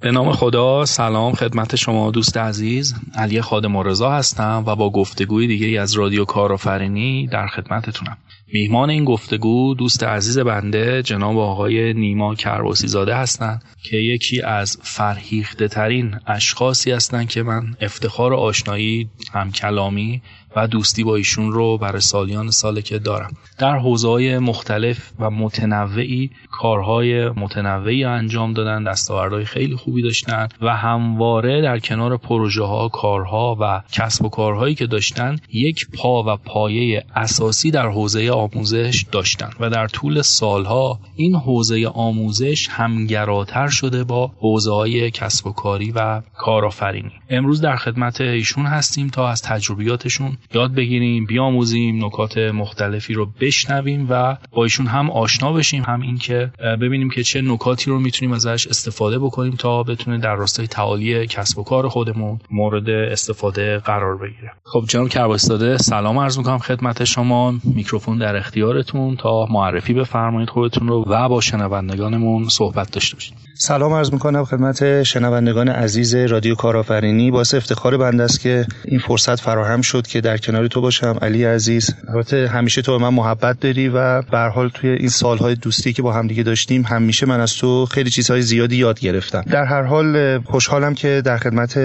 به نام خدا سلام خدمت شما دوست عزیز. علی خادم رضا هستم و با گفتگوی دیگه از رادیو کارآفرینی در خدمتتونم. میهمان این گفتگو دوست عزیز بنده جناب آقای نیما کرباسی زاده هستند که یکی از فرهیخته ترین اشخاصی هستند که من افتخار آشنایی هم کلامی و دوستی با ایشون رو برای سالیان ساله که دارم. در حوزه‌های مختلف و متنوعی کارهای متنوعی انجام دادن دستاوردهای خیلی خوبی داشتن و همواره در کنار پروژه ها کارها و کسب و کارهایی که داشتن یک پا و پایه اساسی در حوزه آموزش داشتن و در طول سالها این حوزه آموزش همگراتر شده با حوزه های کسب و کاری و کارآفرینی. امروز در خدمت ایشون هستیم تا از تجربیاتشون یاد بگیریم بیاموزیم نکات مختلفی رو بشنویم و با ایشون هم آشنا بشیم. هم اینکه ببینیم که چه نکاتی رو می‌تونیم ازش استفاده بکنیم تا بتونه در راستای تعالی کسب و کار خودمون مورد استفاده قرار بگیره. خب جناب کرباستاده سلام عرض می‌کنم خدمت شما. میکروفون در اختیارتون تا معرفی بفرمایید خودتون رو و با شنوندگانمون صحبت داشته باشید. سلام عرض می‌کنم خدمت شنوندگان عزیز رادیو کارآفرینی. باعث افتخار بنده است که این فرصت فراهم شد که در کنار تو باشم علی عزیز. البته همیشه تو به من محبت داری و به حال توی این سالهای دوستی که با همدیگه داشتیم همیشه من از تو خیلی چیزهای زیادی یاد گرفتم. در هر حال خوشحالم که در خدمت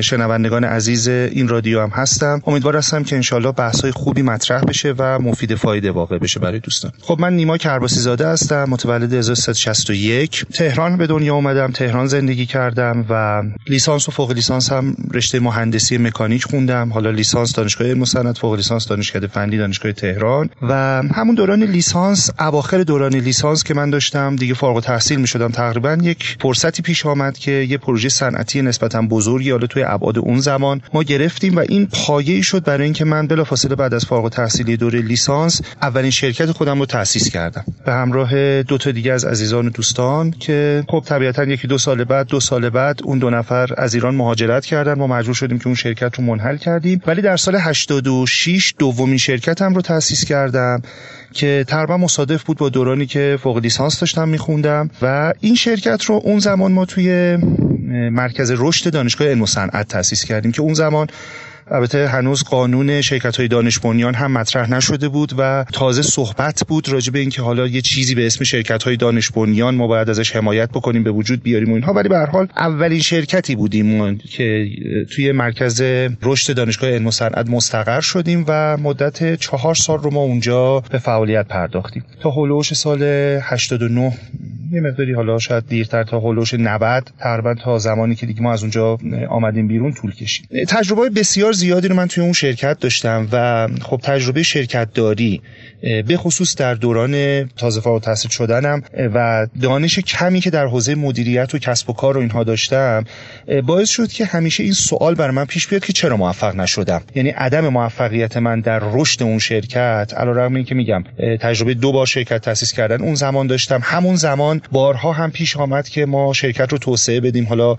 شنوندگان عزیز این رادیو هم هستم. امیدوار هستم که انشالله بحث‌های خوبی مطرح بشه و مفید فایده واقع بشه برای دوستان. خب من نیما کرباسی زاده هستم متولد 1361 تهران به دنیا اومدم تهران زندگی کردم و لیسانس و فوق لیسانس هم رشته مهندسی مکانیک خوندم. حالا لیسانس دانشگاه علم و فوق لیسانس دانشکده فنی دانشگاه تهران و همون دوران لیسانس اواخر دوران لیسانس که من داشتم دیگه فارغ التحصیل می شدم تقریبا یک فرصتی پیش آمد که یه پروژه صنعتی نسبتا بزرگی حالا توی ابعاد اون زمان ما گرفتیم و این پایه شد برای اینکه من بلافاصله بعد از فارغ التحصیلی دوره لیسانس اولین شرکت خودم رو تأسیس کردم. به همراه دو تا دیگه از عزیزان و دوستان که خب طبیعتا یکی دو سال بعد دو سال بعد اون دو نفر از ایران مهاجرت کردن. ما مجبور شدیم که اون شرکت رو منحل کردیم. ولی در سال 86 دومین شرکتم رو تأسیس کردم که تقریبا مصادف بود با دورانی که فوق لیسانس داشتم میخوندم و این شرکت رو اون زمان ما توی مرکز رشد دانشگاه علم و صنعت تأسیس کردیم که اون زمان البته هنوز قانون شرکت های دانش بنیان هم مطرح نشده بود و تازه صحبت بود راجع به اینکه حالا یه چیزی به اسم شرکت های دانش بنیان ما باید ازش حمایت بکنیم به وجود بیاریم و اینها. ولی به هر حال اولین شرکتی بودیم که توی مرکز رشد دانشگاه علم و صنعت مستقر شدیم و مدت چهار سال رو ما اونجا به فعالیت پرداختیم. تا هولوش سال 89 یه مقداری حالا شاید دیرتر تا هولوش 90 تقریبا تا زمانی که دیگه ما از اونجا آمدیم بیرون طول کشید. تجربه بسیار زیادی رو من توی اون شرکت داشتم و خب تجربه شرکت داری به خصوص در دوران تازه فارغ التحصیل شدنم و دانش کمی که در حوزه مدیریت و کسب و کار و اینها داشتم باعث شد که همیشه این سوال برای من پیش بیاد که چرا موفق نشدم. یعنی عدم موفقیت من در رشد اون شرکت علیرغم اینکه میگم تجربه دو بار شرکت تاسیس کردن اون زمان داشتم. همون زمان بارها هم پیش آمد که ما شرکت رو توسعه بدیم حالا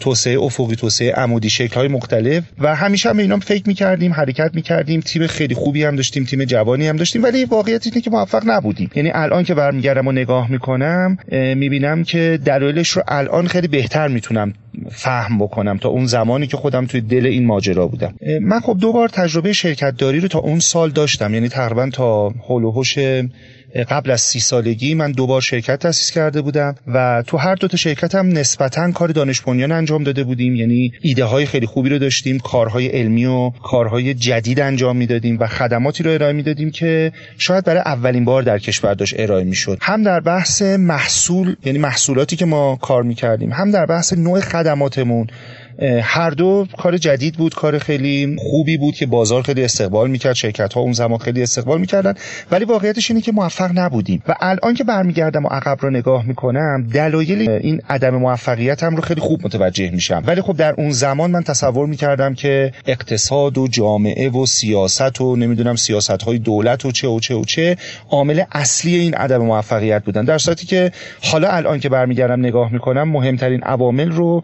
توسعه افقی توسعه عمودی شکل های مختلف. و همیشه هم اینا فکر می‌کردیم حرکت می‌کردیم. تیم خیلی خوبی هم داشتیم تیم جوانی هم داشتیم. ولی واقعیت اینه که موفق نبودیم. یعنی الان که برمیگردم و نگاه می‌کنم می‌بینم که دلایلش رو الان خیلی بهتر می‌تونم فهم بکنم تا اون زمانی که خودم توی دل این ماجرا بودم. من خب دو بار تجربه شرکت داری رو تا اون سال داشتم. یعنی تقریبا تا هول قبل از سی سالگی من دوبار شرکت تاسیس کرده بودم و تو هر دو تا شرکت هم نسبتا کار دانش بنیان انجام داده بودیم. یعنی ایده های خیلی خوبی رو داشتیم کارهای علمی و کارهای جدید انجام می‌دادیم و خدماتی رو ارائه می‌دادیم که شاید برای اولین بار در کشور داشت ارائه می‌شد. هم در بحث محصول یعنی محصولاتی که ما کار می‌کردیم هم در بحث نوع خدماتمون هر دو کار جدید بود کار خیلی خوبی بود که بازار خیلی استقبال می‌کرد. شرکت ها اون زمان خیلی استقبال می‌کردن. ولی واقعیتش اینه که موفق نبودیم. و الان که برمیگردم و عقب رو نگاه می‌کنم دلایل این عدم موفقیتم رو خیلی خوب متوجه میشم. ولی خب در اون زمان من تصور می‌کردم که اقتصاد و جامعه و سیاست و نمی‌دونم سیاست های دولت و چه و چه و چه عامل اصلی این عدم موفقیت بودن. در صورتی که حالا الان که برمیگردم نگاه می‌کنم مهمترین عوامل رو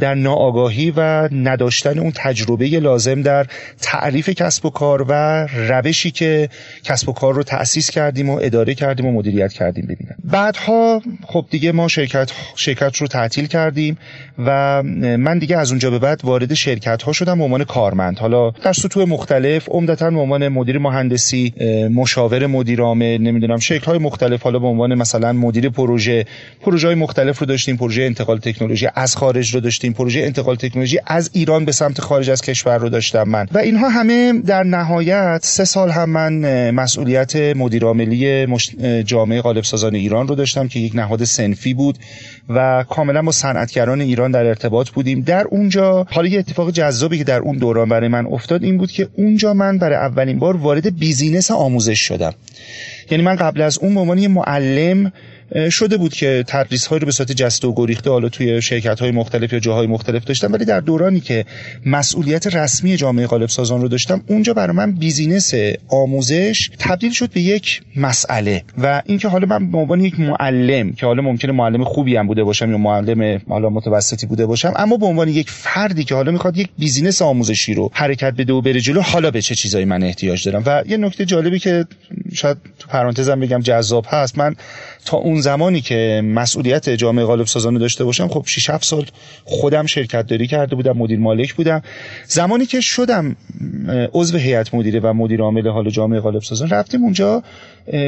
در ناآگاهی آگاهی و نداشتن اون تجربه لازم در تعریف کسب و کار و روشی که کسب و کار رو تأسیس کردیم و اداره کردیم و مدیریت کردیم ببینم بعدها خب دیگه ما شرکت شرکت رو تعطیل کردیم و من دیگه از اونجا به بعد وارد شرکت ها شدم به عنوان کارمند. حالا در سطوح مختلف عمدتا به عنوان مدیر مهندسی مشاور مدیر عامل نمی‌دونم شکل های مختلف حالا به عنوان مثلا مدیر پروژه. پروژه های مختلف رو داشتیم پروژه انتقال تکنولوژی از خارج رو داشتیم پروژه انتقال تکنولوژی از ایران به سمت خارج از کشور رو داشتم من. و اینها همه در نهایت سه سال هم من مسئولیت مدیر عاملی جامعه قالب سازان ایران رو داشتم که یک نهاد سنفی بود و کاملا با صنعتگران ایران در ارتباط بودیم. در اونجا حالا یه اتفاق جذابی که در اون دوران برای من افتاد این بود که اونجا من برای اولین بار وارد بیزینس آموزش شدم. یعنی من قبل از اون به عنوان معلم شده بود که تدریس های رو به صورت جسته و گریخته حالا توی شرکت های مختلف یا جاهای مختلف داشتم ولی در دورانی که مسئولیت رسمی جامعه قالب سازان رو داشتم اونجا برای من business آموزش تبدیل شد به یک مسئله. و اینکه حالا من به عنوان یک معلم که حالا ممکنه معلم خوبی هم بوده باشم یا معلم حالا متوسطی بوده باشم اما به عنوان یک فردی که حالا می‌خواد یک business آموزشی رو حرکت بده و بره جلو حالا به چه چیزایی من احتیاج دارم؟ و یه نکته جالبی که شاید تو پرانتزم بگم جذاب هست من تا اون زمانی که مسئولیت جامعه غالب سازان داشته باشم خب 6 7 سال خودم شرکت داری کرده بودم مدیر مالک بودم. زمانی که شدم عضو هیئت مدیره و مدیر عامل حال جامعه غالب سازان رفتیم اونجا.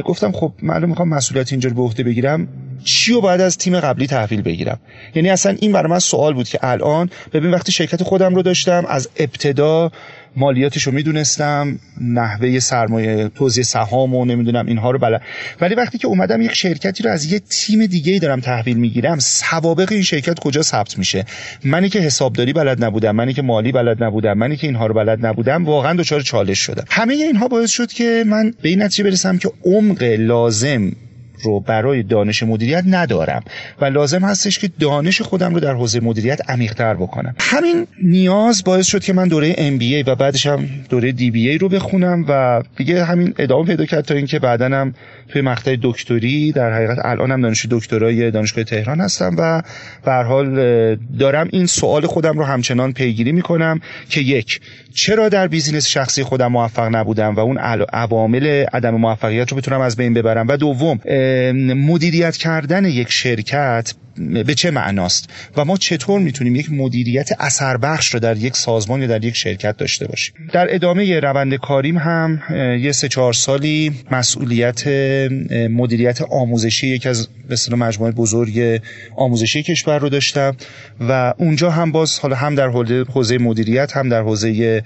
گفتم خب من می‌خوام مسئولیت اینجا رو به عهده بگیرم. چی رو باید از تیم قبلی تحویل بگیرم؟ یعنی اصلا این برای من سوال بود که الان ببین وقتی شرکت خودم رو داشتم از ابتدا مالیاتش رو می‌دونستم نحوه سرمایه توزیع سهام و نمی‌دونم اینها رو بلد. ولی وقتی که اومدم یک شرکتی رو از یه تیم دیگه دارم تحویل می‌گیرم سوابق این شرکت کجا ثبت میشه؟ منی که حسابداری بلد نبودم منی که مالی بلد نبودم منی که اینها رو بلد نبودم واقعا دچار چالش شدم. همه اینها باعث شد که من به این نتیجه برسم که عمق لازم رو برای دانش مدیریت ندارم و لازم هستش که دانش خودم رو در حوزه مدیریت عمیق‌تر بکنم. همین نیاز باعث شد که من دوره MBA و بعدش هم دوره DBA رو بخونم و دیگه همین ادامه پیدا کرد تا اینکه بعدا هم توی مقطع دکتری در حقیقت الان هم دانشجو دکترای دانشگاه تهران هستم و به حال دارم این سوال خودم رو همچنان پیگیری می‌کنم که یک چرا در بیزینس شخصی خودم موفق نبودم و اون عوامل عدم موفقیت رو بتونم از بین ببرم؟ و دوم مدیریت کردن یک شرکت به چه معناست و ما چطور می‌تونیم یک مدیریت اثر بخش رو در یک سازمان یا در یک شرکت داشته باشیم؟ در ادامه روند کاریم هم یه سه چهار سالی مسئولیت مدیریت آموزشی یکی از مثل مجموعه بزرگ آموزشی کشور رو داشتم و اونجا هم باز حالا هم در حوزه مدیریت هم در حوزه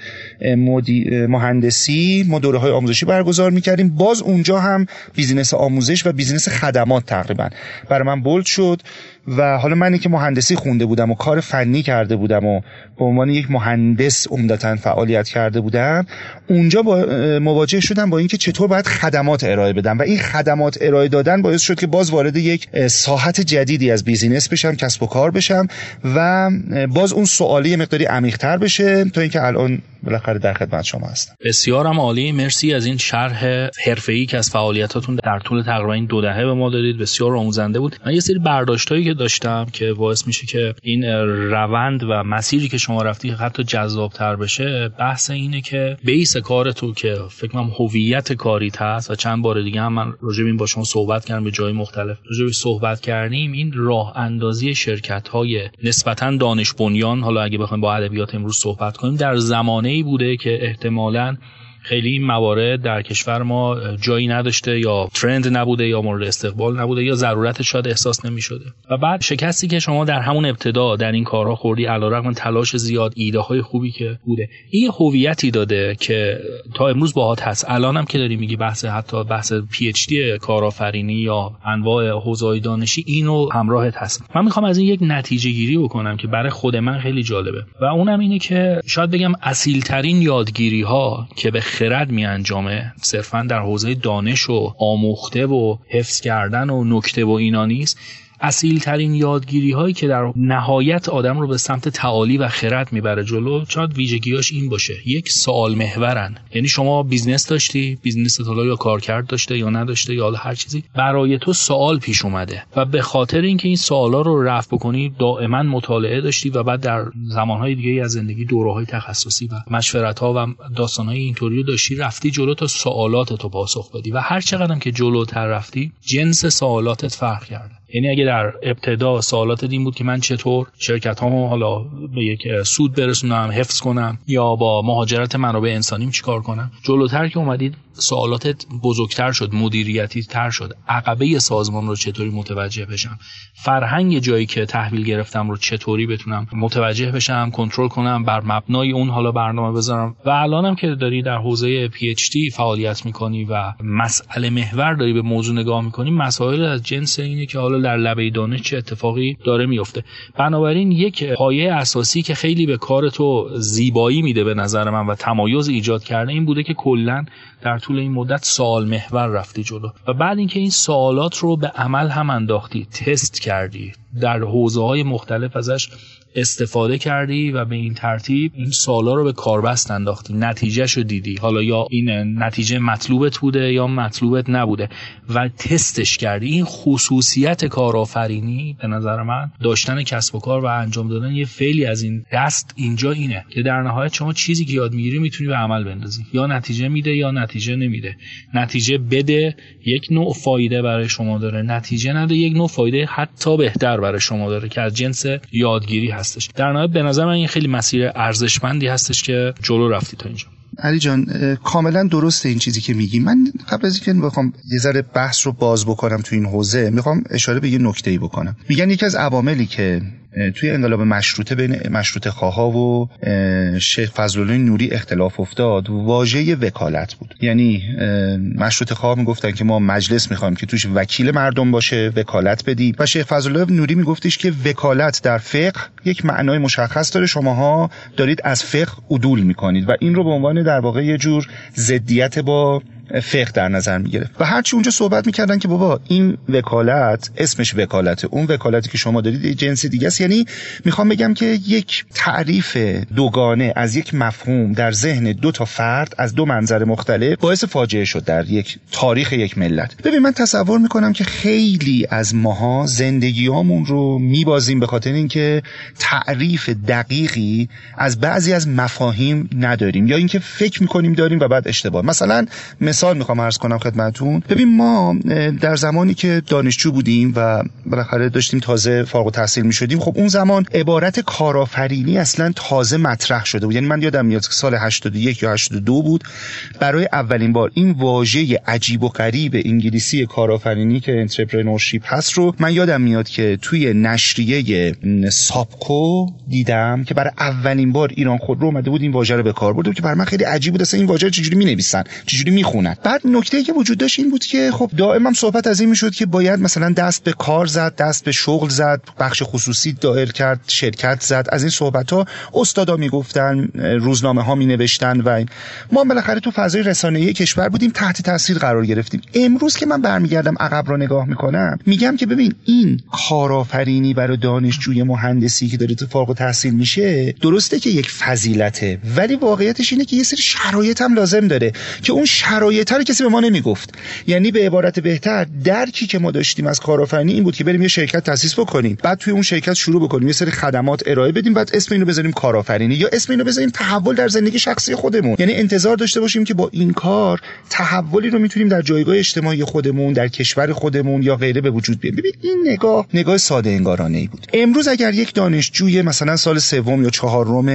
مهندسی ما دوره های آموزشی برگزار می‌کردیم. باز اونجا هم business آموزش و business خدمات تقریبا برای من bold شد. و حالا منی که مهندسی خونده بودم و کار فنی کرده بودم و به عنوان یک مهندس عمدتا فعالیت کرده بودم اونجا با مواجه شدم با اینکه چطور باید خدمات ارائه بدم و این خدمات ارائه دادن باعث شد که باز وارد یک ساحت جدیدی از بیزینس بشم کسب و کار بشم و باز اون سوالی مقداری عمیق‌تر بشه تا اینکه الان بالاخره در خدمت شما هستم. بسیار هم عالی. مرسی از این شرح حرفه‌ای که از فعالیتاتون در طول تقریبا این دو دهه به ما دادید. بسیار آموزنده بود. من یه سری برداشتایی که داشتم که باعث میشه که این روند و مسیری که شما رفتی حتی جذابتر بشه بحث اینه که بیس کار تو که فکر کنم هویت کاریت هست و چند بار دیگه هم من راجع این با شما صحبت کردم به جای مختلف راجع صحبت کردیم. این راه اندازی شرکت های نسبتا دانش بنیان حالا اگه بخوایم با ادبیات امروز صحبت کنیم در زمانه ای بوده که احتمالاً خیلی این موارد در کشور ما جایی نداشته یا ترند نبوده یا مورد استقبال نبوده یا ضرورت شاید احساس نمی شده و بعد شکستی که شما در همون ابتدا در این کارها خوردی علیرغم تلاش زیاد ایده های خوبی که بوده این هویتی داده که تا امروز باهات هست. الان هم که داری میگی بحث حتی بحث پی اچ دی کارآفرینی یا انواع حوزه دانشی اینو همراهت هست. من می‌خوام از این یک نتیجه گیری بکنم که برای خود من خیلی جالبه. و اونم اینه که شاید بگم اصیل ترین یادگیری ها که به خرد می انجامه صرفا در حوزه دانش و آموخته و حفظ کردن و نکته و اینا نیست. اصیل ترین یادگیری هایی که در نهایت آدم رو به سمت تعالی و خرد می‌بره جلو شاید ویژگیاش این باشه. که سوال محورن. یعنی شما business داشتی؟ business حالا یا کارکرد داشته یا نداشته یا هر چیزی؟ برای تو سوال پیش اومده و به خاطر اینکه این سوالا رو رفع بکنی دائما مطالعه داشتی و بعد در زمانهای دیگه از زندگی دوره تخصصی و مشورت ها و داستان های اینطوری داشتی رفتی جلو تا سوالات تو پاسخ بدی و هر چقدر که جلوتر رفتی جنس سوالاتت فرق کرده. یعنی اگه در ابتدا سوالات این بود که من چطور شرکت هامو حالا به یک سود برسونم حفظ کنم یا با مهاجرت منابع انسانیم چیکار کنم؟ جلوتر که اومدید سوالاتت بزرگتر شد مدیریتی تر شد. عقبه سازمان رو چطوری متوجه بشم؟ فرهنگ جایی که تحویل گرفتم رو چطوری بتونم متوجه بشم کنترل کنم بر مبنای اون حالا برنامه بذارم؟ و الانم که داری در حوزه پی دی فعالیت می‌کنی و مسئله محور داری به موضوع نگاه می‌کنی مسائل از جنس اینه که حالا در لبه دانش چه اتفاقی داره میفته بنابراین یک پایه اساسی که خیلی به کار تو زیبایی میده به نظر من و تمایز ایجاد کرده این بوده که کلا در طول این مدت سوال محور رفتی جلو و بعد اینکه این سوالات رو به عمل هم انداختی تست کردی در حوزه های مختلف ازش استفاده کردی و به این ترتیب این سوالا رو به کاربست انداختی نتیجهش رو دیدی. حالا یا این نتیجه مطلوبت بوده یا مطلوبت نبوده و تستش کردی. این خصوصیت کارآفرینی به نظر من داشتن کسب و کار و انجام دادن یه فعلی از این دست اینجا اینه که در نهایت شما چیزی که یاد می‌گیری می‌تونی به عمل بندازی. یا نتیجه میده یا نتیجه نمیده. نتیجه بده یک نوع فایده برای شما داره. نتیجه نده یک نوع فایده حتی بهتر برای شما داره که از جنس یادگیری هستش. در نهایت به نظر من این خیلی مسیر ارزشمندی هستش که جلو رفتی تا اینجا. علی جان کاملا درسته این چیزی که میگی. من قبل از اینکه بخوام یه ذره بحث رو باز بکنم تو این حوزه می‌خوام اشاره به یه نکته ای بکنم. میگن یکی از عواملی که توی انقلاب مشروطه بین مشروطه خواها و شیخ فضلالله نوری اختلاف افتاد. واژه وکالت بود. یعنی مشروطه خواه می‌گفتن که ما مجلس می‌خوایم که توش وکیل مردم باشه وکالت بدی. و شیخ فضلالله نوری میگفتش که وکالت در فقه یک معنای مشخص داره. شماها دارید از فقه عدول می‌کنید. و این رو به عنوان در واقع یه جور ضدیت با فقه در نظر می‌گرفت. و هرچی اونجا صحبت می‌کردن که بابا این وکالت اسمش وکالته اون وکالتی که شما دارید جنس دیگه است. یعنی می‌خوام بگم که یک تعریف دوگانه از یک مفهوم در ذهن دو تا فرد از دو منظر مختلف باعث فاجعه شد در یک تاریخ یک ملت. ببین من تصور می‌کنم که خیلی از ماها زندگیامون رو میبازیم به خاطر اینکه تعریف دقیقی از بعضی از مفاهیم نداریم یا اینکه فکر می‌کنیم داریم و بعد اشتباه. مثلا مثال می‌خوام عرض کنم خدمتون. ببین ما در زمانی که دانشجو بودیم و بالاخره داشتیم تازه فارغ التحصیل می‌شدیم خب اون زمان عبارت کارآفرینی اصلا تازه مطرح شده بود. یعنی من یادم میاد سال 81 یا 82 بود. برای اولین بار این واژه عجیب و غریب انگلیسی کارآفرینی که entrepreneurship هست رو من یادم میاد که توی نشریه ساپکو دیدم که برای اولین بار ایران خودرو اومده بود این واژه رو به کار برده که برای من خیلی عجیب بود. اصلا این واژه چجوری می‌نویسن؟ چجوری می‌خونن بعد نکته که وجود داشت این بود که خب دائما صحبت از این می‌شد که باید مثلا دست به کار زد دست به شغل زد بخش خصوصی دایر کرد شرکت زد. از این صحبت ها استادا می‌گفتن روزنامه ها می نوشتن و این. ما بالاخره تو فضای رسانه‌ای کشور بودیم تحت تاثیر قرار گرفتیم. امروز که من برمیگردم عقب رو نگاه می‌کنم میگم که ببین این کارآفرینی برای دانشجوی مهندسی که داره تو فارغ تحصیل میشه درسته که یک فضیلته ولی واقعیتش اینه که یه سری شرایط هم لازم داره که اون شرایط شایع‌تر کسی به ما نمی‌گفت. یعنی به عبارت بهتر درکی که ما داشتیم از کارآفرینی این بود که بریم یه شرکت تاسیس بکنیم بعد توی اون شرکت شروع بکنیم یه سری خدمات ارائه بدیم بعد اسم اینو بذاریم کارآفرینی یا اسم اینو بذاریم تحول در زندگی شخصی خودمون. یعنی انتظار داشته باشیم که با این کار تحولی رو می‌تونیم در جایگاه اجتماعی خودمون در کشور خودمون یا غیره به وجود بیاریم. ببین این نگاه نگاه ساده انگارانه ای بود. امروز اگر یک دانشجوی مثلا سال سوم یا چهارم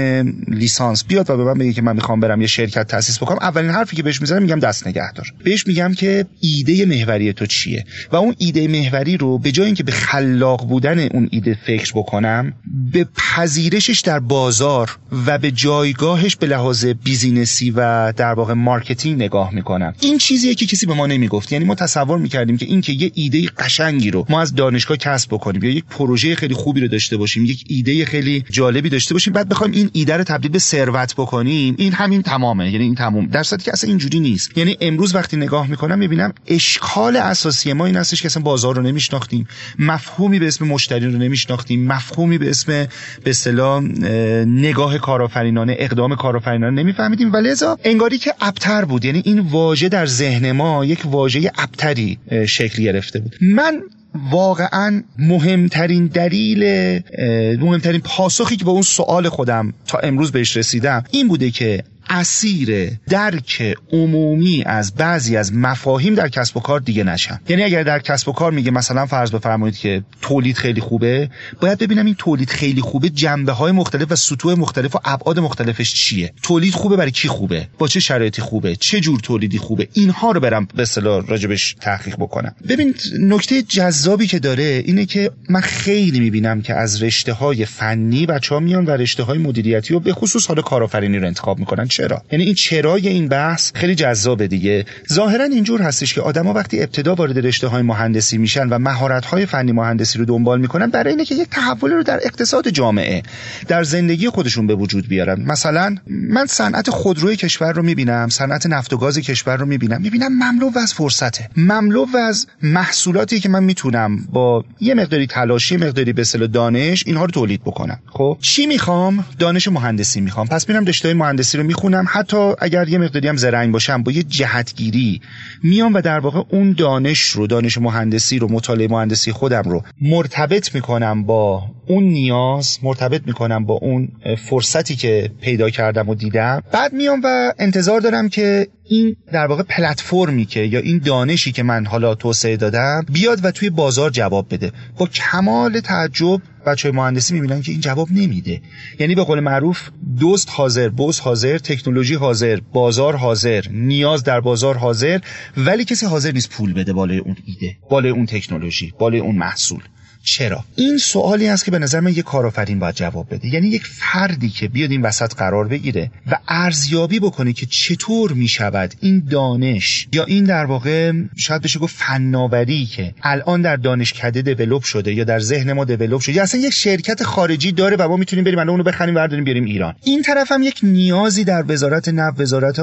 لیسانس بیاد و به من بگه که من می‌خوام برم یه شرکت تاسیس بکنم اولین حرفی که بهش می‌زنم میگم دست نگهدار. بهش میگم که ایده محوری تو چیه؟ و اون ایده محوری رو به جای اینکه به خلاق بودن اون ایده فکر بکنم به پذیرشش در بازار و به جایگاهش به لحاظ business ی و در واقع marketing نگاه می‌کنم. این چیزیه که کسی به ما نمی‌گفت. یعنی ما تصور می‌کردیم که این که یه ایده قشنگی رو ما از دانشگاه کسب بکنیم یا یک پروژه خیلی خوبی رو داشته باشیم یک ایده خیلی جالبی داشته باشیم بعد بخوایم این ایده رو تبدیل به ثروت بکنیم این همین تمامه. یعنی این تمام در که اصلا اینجوری نیست. یعنی امروز وقتی نگاه می‌کنم می‌بینم اشکال اساسی ما این هستش که اصلا بازار رو نمیشناختیم. مفهومی به اسم مشتری رو نمیشناختیم. مفهومی به اسم به اصطلاح نگاه کارآفرینانه اقدام کارآفرینانه نمیفهمیدیم. ولی لذا انگاری که ابتر بود. یعنی این واژه در ذهن ما یک واژه ابتری شکل گرفته بود. من واقعا مهمترین دلیل مهمترین پاسخی که به اون سوال خودم تا امروز بهش رسیدم این بوده که اسیر درک عمومی از بعضی از مفاهیم در کسب و کار دیگه نشم یعنی اگر در کسب و کار میگه مثلا فرض بفرمایید که تولید خیلی خوبه باید ببینم این تولید خیلی خوبه جنبه های مختلف و سطوح مختلف و ابعاد مختلفش چیه؟ تولید خوبه برای کی خوبه؟ با چه شرایطی خوبه؟ چه جور تولیدی خوبه؟ اینها رو برم به اصطلاح راجبش تحقیق بکنم. ببین نکته جذابی که داره اینه که من خیلی می‌بینم که از رشته های فنی بچه‌ها میان و رشته های مدیریتی و به خصوص حال کارآفرینی رو انتخاب می‌کنن. چرا. یعنی این چرای این بحث خیلی جذابه دیگه. ظاهرا اینجور هستش که آدما وقتی ابتدا وارد رشته های مهندسی میشن و مهارت های فنی مهندسی رو دنبال می‌کنن برای اینه که یک تحول رو در اقتصاد جامعه در زندگی خودشون به وجود بیارن. مثلا من صنعت خودروی کشور رو می‌بینم صنعت نفت و گاز کشور رو می‌بینم. می‌بینم مملو از فرصته. مملو از محصولاتی که من می‌تونم با یه مقداری تلاشی مقداری به دانش اینها رو تولید بکنم. خب چی می‌خوام؟ دانش مهندسی می‌خوام. پس میرم رشته مهندسی رو می‌خونم. حتی اگر یه مقداری هم زرنگ باشم با یه جهتگیری میام و در واقع اون دانش رو دانش مهندسی رو مطالعه مهندسی خودم رو مرتبط می‌کنم با اون نیاز مرتبط می‌کنم با اون فرصتی که پیدا کردم و دیدم. بعد میام و انتظار دارم که این در واقع پلتفرمی که یا این دانشی که من حالا توسعه دادم بیاد و توی بازار جواب بده. با کمال تعجب بچه مهندسی می‌بینن که این جواب نمیده. یعنی به قول معروف دوست حاضر بوز حاضر تکنولوژی حاضر بازار حاضر نیاز در بازار حاضر ولی کسی حاضر نیست پول بده بالای اون ایده بالای اون تکنولوژی بالای اون محصول. چرا؟ این سوالی است که به نظر من یک کارآفرین باید جواب بده. یعنی یک فردی که بیاد این وسط قرار بگیره و ارزیابی بکنه که چطور می شود این دانش یا این در واقع شاید بشه گفت فناوری که الان در دانشکده دیولپ شده یا در ذهن ما دیولپ شده یا اصلا یک شرکت خارجی داره و ما می‌تونیم بریم الان اونو بخریم برداریم بیاریم ایران. این طرف هم یک نیازی در وزارت نفت وزارت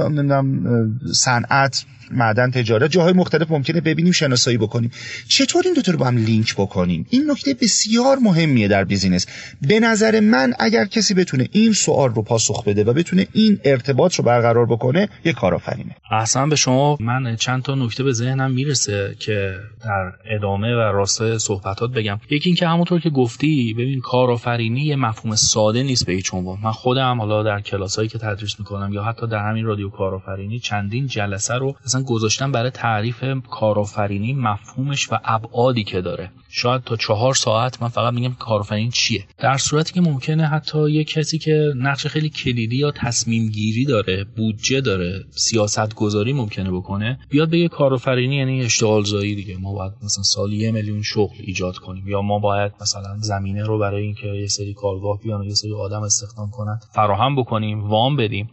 صنعت معدن تجارت جاهای مختلف ممکنه ببینیم شناسایی بکنیم. چطور این دوتا رو با هم لینک بکنیم؟ این نکته بسیار مهمیه در business. به نظر من اگر کسی بتونه این سوال رو پاسخ بده و بتونه این ارتباط رو برقرار بکنه یه کارآفرینه. اصلا به شما من چند تا نکته به ذهنم می‌رسه که در ادامه و راستای صحبتات بگم. یکی اینکه همونطور که گفتی ببین کارآفرینی یه مفهوم ساده نیست به هیچ عنوان. من خودم حالا در کلاسایی که تدریس می‌کنم یا حتی در همین رادیو کارآفرینی چندین جلسه رو اصلا گذاشتن برای تعریف کارآفرینی مفهومش و ابعادی که داره. شاید تا چهار ساعت من فقط میگم کارآفرینی چیه. در صورتی که ممکنه حتی یه کسی که نقش خیلی کلیدی یا تصمیم گیری داره بودجه داره سیاست گذاری ممکنه بکنه بیاد بگه کارآفرینی یعنی اشتغال زایی دیگه. ما باید مثلا سال یه میلیون شغل ایجاد کنیم یا ما باید مثلا زمینه رو برای اینکه یه سری کارگاه بیان و یه سری آدم استخدام کنن فراهم بکنیم وام بدیم.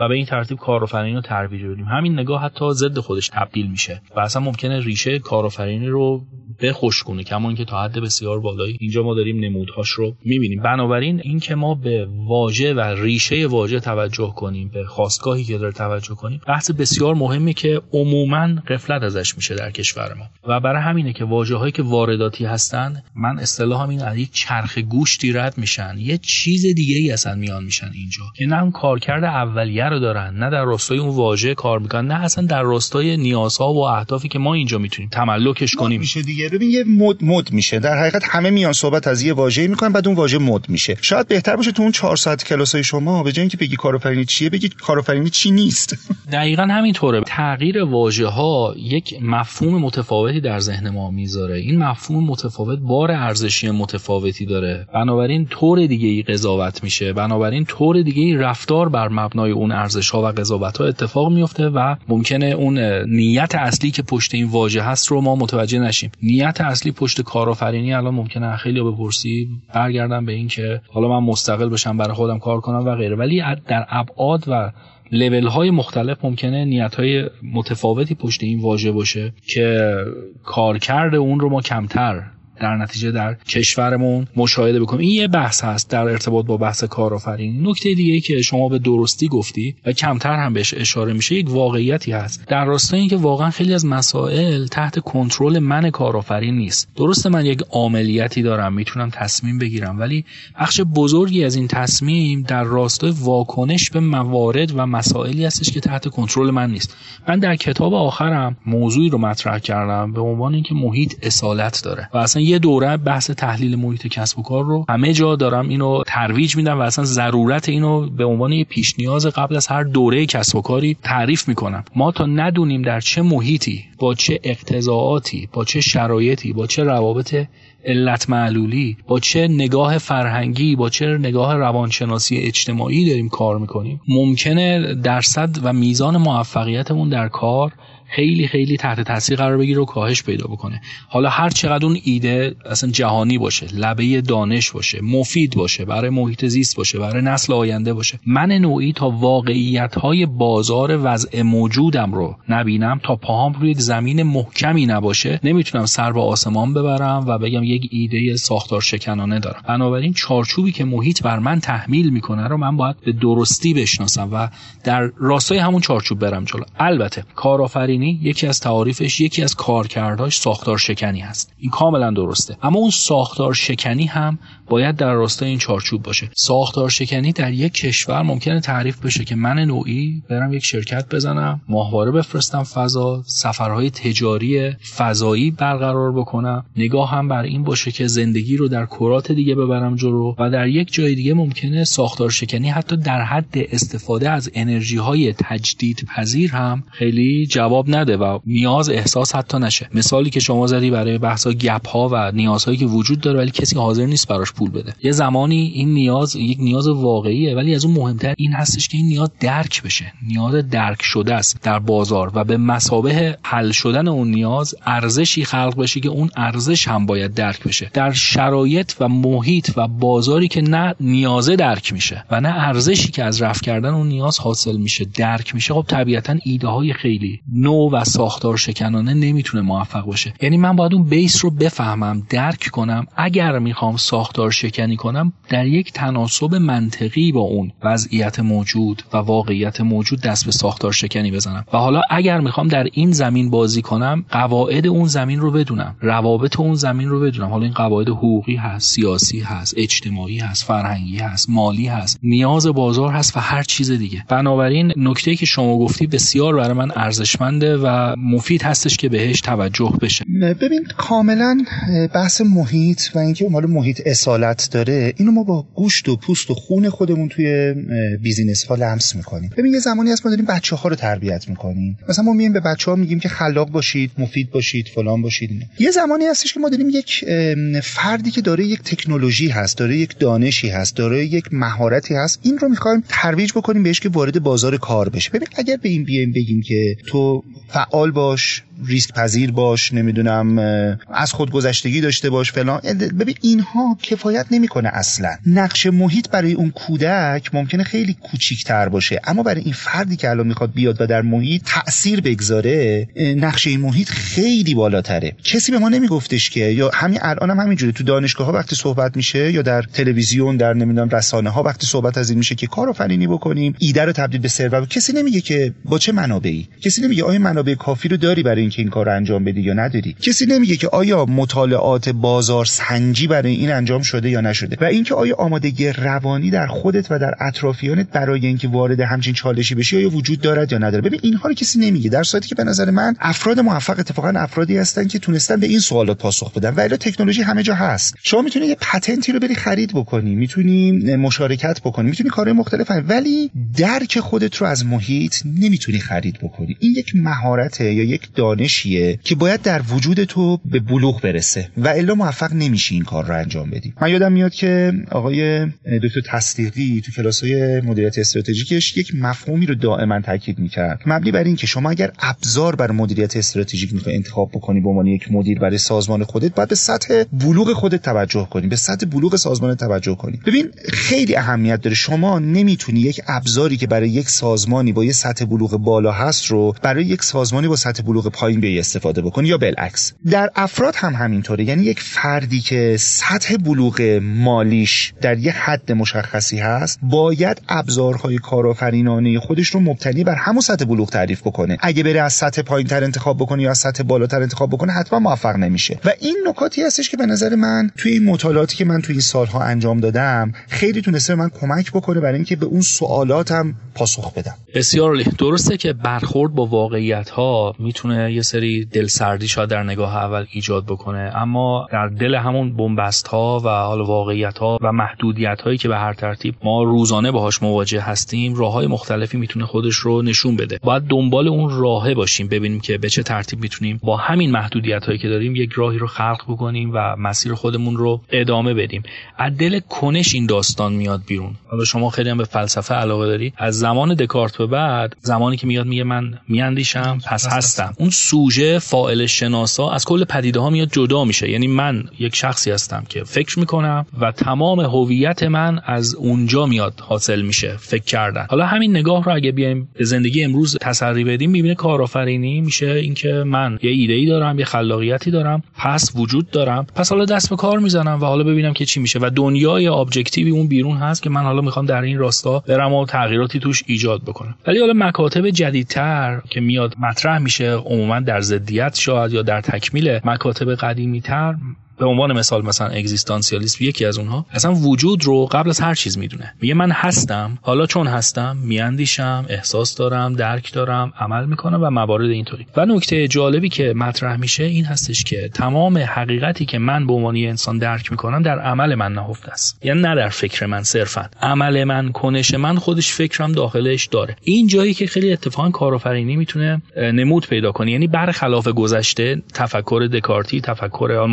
و به این ترتیب کارآفرینی رو ترویج بدیم. همین نگاه حتی ضد خودش تبدیل میشه و اصلا ممکنه ریشه کارآفرینی رو بخوش کنه کما اینکه تا حد بسیار بالایی اینجا ما داریم نمودهاش رو می‌بینیم. بنابراین اینکه ما به واژه و ریشه واژه توجه کنیم به خواستگاهی که داره توجه کنیم بحث بسیار مهمی که عموما قفلت ازش میشه در کشور ما. و برای همینه که واژه هایی که وارداتی هستن من اصطلاحم این از چرخ گوشتی رد میشن. یه چیز دیگه ای اصلا میان میشن اینجا که نه کارکرد اولیه رو دارن نه در راستای اون واژه کار می‌کنن نه اصلا در راستای نیازها و اهدافی که ما اینجا می‌تونیم تملکش کنیم. میشه دیگه. ببین یه مد مد میشه. در حقیقت همه میان صحبت از یه واژه می‌کنن بعد اون واژه مد میشه. شاید بهتر باشه تو اون 4 ساعت کلاسای شما به جای اینکه بگی کارآفرینی چیه بگید کارآفرینی چی نیست. دقیقا همینطوره. تغییر واژه ها یک مفهوم متفاوتی در ذهن ما می‌ذاره. این مفهوم متفاوت بار ارزشی متفاوتی داره. بنابراین طور دیگه ای قضاوت میشه. بنابراین طور دیگه ای رفتار بر مبنای اون ارزش ها و قضاوت ها اتفاق میفته و ممکنه اون نیت اصلی که پشت این واژه هست رو ما متوجه نشیم. نیت اصلی پشت کارآفرینی الان ممکنه. خیلی بپرسی برگردم به این که حالا من مستقل بشم برای خودم کار کنم و غیره. ولی در ابعاد و لول های مختلف ممکنه نیت های متفاوتی پشت این واژه باشه که کارکرد اون رو ما کمتر در نتیجه در کشورمون مشاهده بکنیم. این یه بحث هست در ارتباط با بحث کارآفرینی نکته دیگه که شما به درستی گفتی و کمتر هم بهش اشاره میشه یک واقعیتی هست. در راستای اینکه واقعا خیلی از مسائل تحت کنترل من کارآفرین نیست. درسته من یک عملیاتی دارم می‌تونم تصمیم بگیرم ولی بخش بزرگی از این تصمیم در راستای واکنش به موارد و مسائلی هستش که تحت کنترل من نیست. من در کتاب آخرم موضوعی رو مطرح کردم به عنوان اینکه محیط اصالت داره و اصلا یه دوره بحث تحلیل محیط کسب و کار رو همه جا دارم اینو ترویج میدم و اصلا ضرورت اینو به عنوان یه پیش نیاز قبل از هر دوره کسب و کاری تعریف می‌کنم. ما تا ندونیم در چه محیطی با چه اقتضاعاتی با چه شرایطی با چه روابط علت معلولی با چه نگاه فرهنگی با چه نگاه روانشناسی اجتماعی داریم کار می‌کنیم ممکنه درصد و میزان موفقیتمون در کار خیلی خیلی تحت تاثیر قرار بگیره و کاهش پیدا بکنه. حالا هر چقدر اون ایده اصلا جهانی باشه لبه دانش باشه مفید باشه برای محیط زیست باشه برای نسل آینده باشه من نوعی تا واقعیت های بازار وضع موجودم رو نبینم تا پاهام روی زمین محکمی نباشه نمی‌تونم سر به آسمان ببرم و بگم یک ایده ساختار شکنانه دارم. بنابراین چارچوبی که محیط بر من تحمیل می‌کنه رو من باید به درستی بشناسم و در راستای همون چارچوب برم جلو. البته کارآفرین یکی از تعاریفش یکی از کارکردهاش ساختار شکنی هست. این کاملا درسته. اما اون ساختار شکنی هم باید در راستای این چارچوب باشه. ساختار شکنی در یک کشور ممکنه تعریف بشه که من نوعی برم یک شرکت بزنم ماهواره بفرستم فضا سفرهای تجاری فضایی برقرار بکنم نگاه هم بر این باشه که زندگی رو در کرات دیگه ببرم جلو و در یک جای دیگه ممکنه ساختار شکنی حتی در حد استفاده از انرژی های تجدید پذیر هم خیلی جواب نده و نیاز احساس حتی نشه. مثالی که شما زدی برای بحثا گپ ها و نیازهایی که وجود داره ولی کسی حاضر نیست براش پول بده. یه زمانی این نیاز یک نیاز واقعیه ولی از اون مهمتر این هستش که این نیاز درک بشه. نیاز درک شده است در بازار و به مسابه حل شدن اون نیاز ارزشی خلق بشه که اون ارزش هم باید درک بشه. در شرایط و محیط و بازاری که نه نیازه درک میشه و نه ارزشی که از رفع کردن اون نیاز حاصل میشه درک میشه خب طبیعتا ایده های خیلی نو و ساختار شکنانه نمی‌تونه موفق باشه. یعنی من باید اون بیس رو بفهمم درک کنم. اگر می‌خوام ساختار شکنی کنم در یک تناسب منطقی با اون وضعیت موجود و واقعیت موجود دست به ساختار شکنی بزنم. و حالا اگر می‌خوام در این زمین بازی کنم قواعد اون زمین رو بدونم. روابط اون زمین رو بدونم. حالا این قواعد حقوقی هست سیاسی هست اجتماعی هست فرهنگی هست مالی هست نیاز بازار هست و هر چیز دیگه. بنابراین نکته که شما گفتی بسیار برای من ارزشمند و مفید هستش که بهش توجه بشه. ببین کاملا بحث محیط و اینکه مال محیط اصالت داره اینو ما با گوشت و پوست و خون خودمون توی بیزینس ها لمس می‌کنیم. ببین یه زمانی هست ما داریم بچه ها رو تربیت می‌کنیم. مثلا ما میایم به بچه ها میگیم که خلاق باشید مفید باشید فلان باشید. یه زمانی هستش که ما داریم یک فردی که داره یک تکنولوژی هست داره یک دانشی هست داره یک مهارتی هست این رو می‌خوایم ترویج بکنیم بهش که وارد بازار کار بشه. ببین اگر به این بیایم بگیم که تو فعال باش. ریسک پذیر باش نمی‌دونم از خود گذشتگی داشته باش فلان. ببین اینها کفایت نمی‌کنه اصلا. نقش محیط برای اون کودک ممکنه خیلی کوچیکتر باشه. اما برای این فردی که الان می‌خواد بیاد و در محیط تاثیر بگذاره نقش این محیط خیلی بالاتره. کسی به ما نمیگفتش که یا همین الان هم همینجوری تو دانشگاه ها وقتی صحبت میشه یا در تلویزیون در نمی‌دونم رسانه ها وقتی صحبت از این میشه که کارآفرینی بکنیم ایده رو تبدیل به ثروت کسی نمیگه که با چه منابعی؟ کسی نمیگه آیا منابع کافی رو داری برای اینکه این کار انجام بدی یا نداری. کسی نمیگه که آیا مطالعات بازار سنجی برای این انجام شده یا نشده و اینکه آیا آمادگی روانی در خودت و در اطرافیانت برای اینکه وارد همچین چالشی بشی آیا وجود دارد یا نداره ببین اینها رو کسی نمیگه. در صورتی که به نظر من افراد موفق اتفاقا افرادی هستن که تونستن به این سوالات پاسخ بدن و تکنولوژی همه جا هست. شما می‌تونی یه پتنتی رو بری خرید بکنی می‌تونی مشارکت بکنی می‌تونی کارهای مختلف هم. ولی درک خودت رو از محیط نمی‌تونی خرید بکنی. این یک مهارته یا یک دانشیه که باید در وجود تو به بلوغ برسه و الا موفق نمیشی این کار رو انجام بدی. من یادم میاد که آقای دکتر تصدیقی تو کلاس‌های مدیریت استراتژیکش یک مفهومی رو دائما تاکید می‌کرد. مبنی بر این که شما اگر ابزار بر مدیریت استراتژیک می‌خوای انتخاب بکنی به عنوان یک مدیر برای سازمان خودت باید به سطح بلوغ خودت توجه کنی به سطح بلوغ سازمان توجه کنی. ببین خیلی اهمیت داره. شما نمی‌تونی یک ابزاری که برای یک سازمانی با یه سطح بلوغ بالا هست رو برای یک سازمانی با سطح بلوغ بیای استفاده بکنی یا بالعکس. در افراد هم همینطوره. یعنی یک فردی که سطح بلوغ مالیش در یه حد مشخصی هست باید ابزارهای کارآفرینانه خودش رو مبتنی بر همون سطح بلوغ تعریف بکنه. اگه بره از سطح پایین تر انتخاب بکنه یا از سطح بالاتر انتخاب بکنه حتما موفق نمیشه. و این نکاتی هستش که به نظر من توی این مطالعاتی که من توی این سالها انجام دادم خیلی تونسته من کمک بکنه برای اینکه به اون سوالاتم پاسخ بدم. بسیار درسته که برخورد با واقعیت ها می‌تونه یه سری دلسردی شاید در نگاه اول ایجاد بکنه. اما در دل همون بنبست ها و حال واقعیت ها و محدودیت هایی که به هر ترتیب ما روزانه باهاش مواجه هستیم راه های مختلفی می‌تونه خودش رو نشون بده. باید دنبال اون راهه باشیم ببینیم که به چه ترتیب می‌تونیم با همین محدودیت هایی که داریم یک راهی رو خلق بکنیم و مسیر خودمون رو ادامه بدیم. از دل کنش این داستان میاد بیرون. حالا شما خیلی هم به فلسفه علاقه داری. از زمان دکارت به بعد زمانی که میاد میگه من میاندیشم پس هستم. اون سوژه فاعل شناسا از کل پدیده ها میاد جدا میشه. یعنی من یک شخصی هستم که فکر می‌کنم و تمام هویت من از اونجا میاد حاصل میشه فکر کردن. حالا همین نگاه رو اگه بیایم به زندگی امروز تسری بدیم می‌بینه کارآفرینی میشه اینکه من یه ایده ای دارم یه خلاقیتی دارم پس وجود دارم. پس حالا دست به کار می‌زنم و حالا ببینم که چی میشه. و دنیای ابجکتیوی اون بیرون هست که من حالا می‌خوام در این راستا برم و تغییراتی توش ایجاد بکنم. ولی حالا مکاتب جدیدتر که میاد مطرح میشه عموما در ضدیت شاید یا در تکمیل مکاتب قدیمی تر به عنوان مثال مثلا اگزیستانسیالیسم یکی از اونها اصلا وجود رو قبل از هر چیز می‌دونه. میگه من هستم حالا چون هستم میاندیشم احساس دارم درک دارم عمل می‌کنم و موارد اینطوری. و نکته جالبی که مطرح میشه این هستش که تمام حقیقتی که من به عنوان انسان درک می‌کنم در عمل من نهفته است. یعنی نه در فکر من صرفا. عمل من کنش من خودش فکرم داخلش داره. این جایی که خیلی اتفاقا کارآفرینی می‌تونه نمود پیدا کنه. یعنی برخلاف گذشته تفکر دکارتی تفکر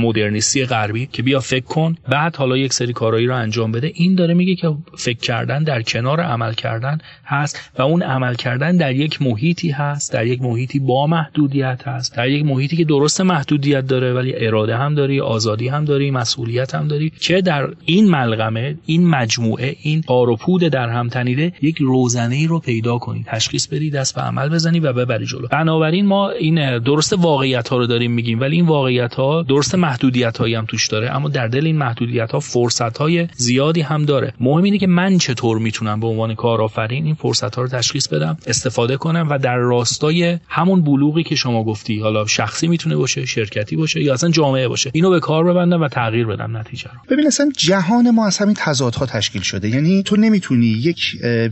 مدرنیستی غربی که بیا فکر کن بعد حالا یک سری کارایی رو انجام بده. این داره میگه که فکر کردن در کنار عمل کردن هست و اون عمل کردن در یک محیطی هست در یک محیطی با محدودیت هست در یک محیطی که درست محدودیت داره ولی اراده هم داری آزادی هم داری مسئولیت هم داری که در این ملغمه این مجموعه این پود در هم تنیده یک روزنه ای رو پیدا کنی. تشخیص بدی دست به عمل بزنی و ببری جلو. بنابراین ما این درست واقعیت ها رو داریم میگیم ولی این واقعیت ها درست محدودیت هایی هم توش داره اما در دل این محدودیت ها فرصت های زیادی هم داره. مهم اینه که من چطور می‌تونم به عنوان کارآفرین این فرصت ها رو تشخیص بدم استفاده کنم و در راستای همون بلوغی که شما گفتی حالا شخصی می‌تونه باشه شرکتی باشه یا اصلا جامعه باشه اینو به کار ببندم و تغییر بدم نتیجه رو. ببین اصلا جهان ما از همین تضادها تشکیل شده. یعنی تو نمی‌تونی یک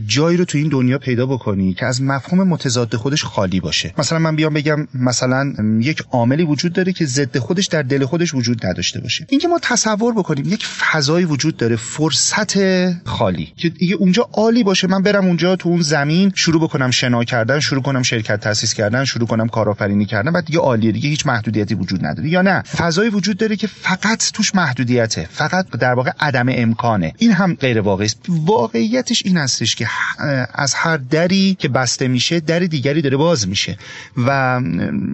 جایی رو تو این دنیا پیدا بکنی که از مفهوم متضاد خودش خالی باشه. مثلا من بیام بگم مثلا یک عاملی وجود داره که ضد خودش در دل خودش وجود نداشته باشه اینکه ما تصور بکنیم یک فضایی وجود داره فرصت خالی. که دیگه اونجا عالی باشه من برم اونجا تو اون زمین شروع بکنم شنا کردن شروع کنم شرکت تاسیس کردن شروع کنم کارآفرینی کردن بعد دیگه عالیه دیگه هیچ محدودیتی وجود نداره. یا نه فضایی وجود داره که فقط توش محدودیته فقط در واقع عدم امکانه. این هم غیر واقعی است. واقعیتش این هستش که از هر دری که بسته میشه در دیگری داره باز میشه. و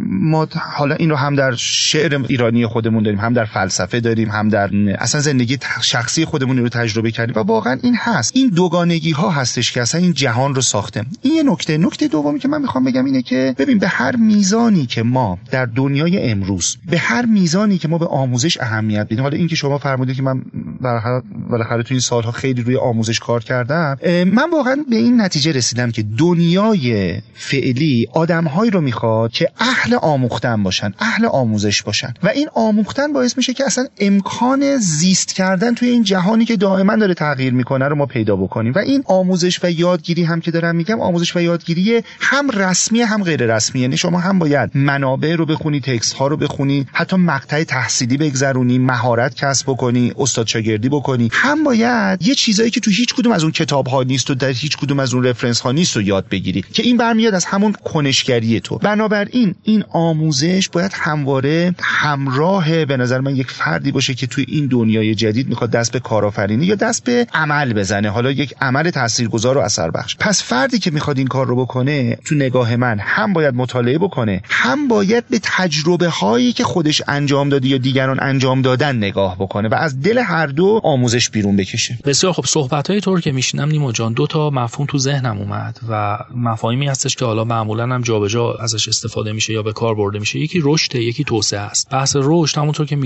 ما حالا این رو هم در شعر ایرانی خودمون داریم هم در فلسفه داریم هم در اصلا زندگی شخصی خودمون رو تجربه کردیم و واقعا این هست. این دوگانگی ها هستش که اصلا این جهان رو ساخته. این یه نکته. نکته دومی که من می‌خوام بگم اینه که ببین به هر میزانی که ما در دنیای امروز به هر میزانی که ما به آموزش اهمیت بدیم حالا این که شما فرمودید که من بالاخره تو این سالها خیلی روی آموزش کار کردم من واقعا به این نتیجه رسیدم که دنیای فعلی آدمهایی رو می‌خواد که اهل آموختن باشن اهل آموزش باشن. و این آموختن باعث میشه که اصلا امکان زیست کردن توی این جهانی که دائما داره تغییر می‌کنه رو ما پیدا بکنیم. و این آموزش و یادگیری هم که دارم میگم آموزش و یادگیری هم رسمی هم غیر رسمی یعنی شما هم باید منابع رو بخونی تکست ها رو بخونی حتی مقطع تحصیلی بگذرونی مهارت کسب بکنی استاد شاگردی بکنی. هم باید یه چیزایی که تو هیچ کدوم از اون کتاب ها نیست و در هیچ کدوم از اون رفرنس ها نیست رو یاد بگیری که این برمیاد از همون کنشگری تو. بنابراین این آموزش باید همواره همراه به نظر من یک فردی باشه که توی این دنیای جدید می‌خواد دست به کارآفرینی یا دست به عمل بزنه. حالا یک عمل تاثیرگذار و اثر بخش. پس فردی که می‌خواد این کار رو بکنه تو نگاه من هم باید مطالعه بکنه هم باید به تجربه هایی که خودش انجام داده یا دیگران انجام دادن نگاه بکنه و از دل هر دو آموزش بیرون بکشه. بسیار خب صحبت های طور که میشینم نیما جان دو تا مفهوم تو ذهنم اومد و مفاهیمی هستش که حالا معمولا هم جابجا ازش استفاده میشه یا به کار برده میشه. یکی رشد یکی توسعه است. بحث رشد همونطور که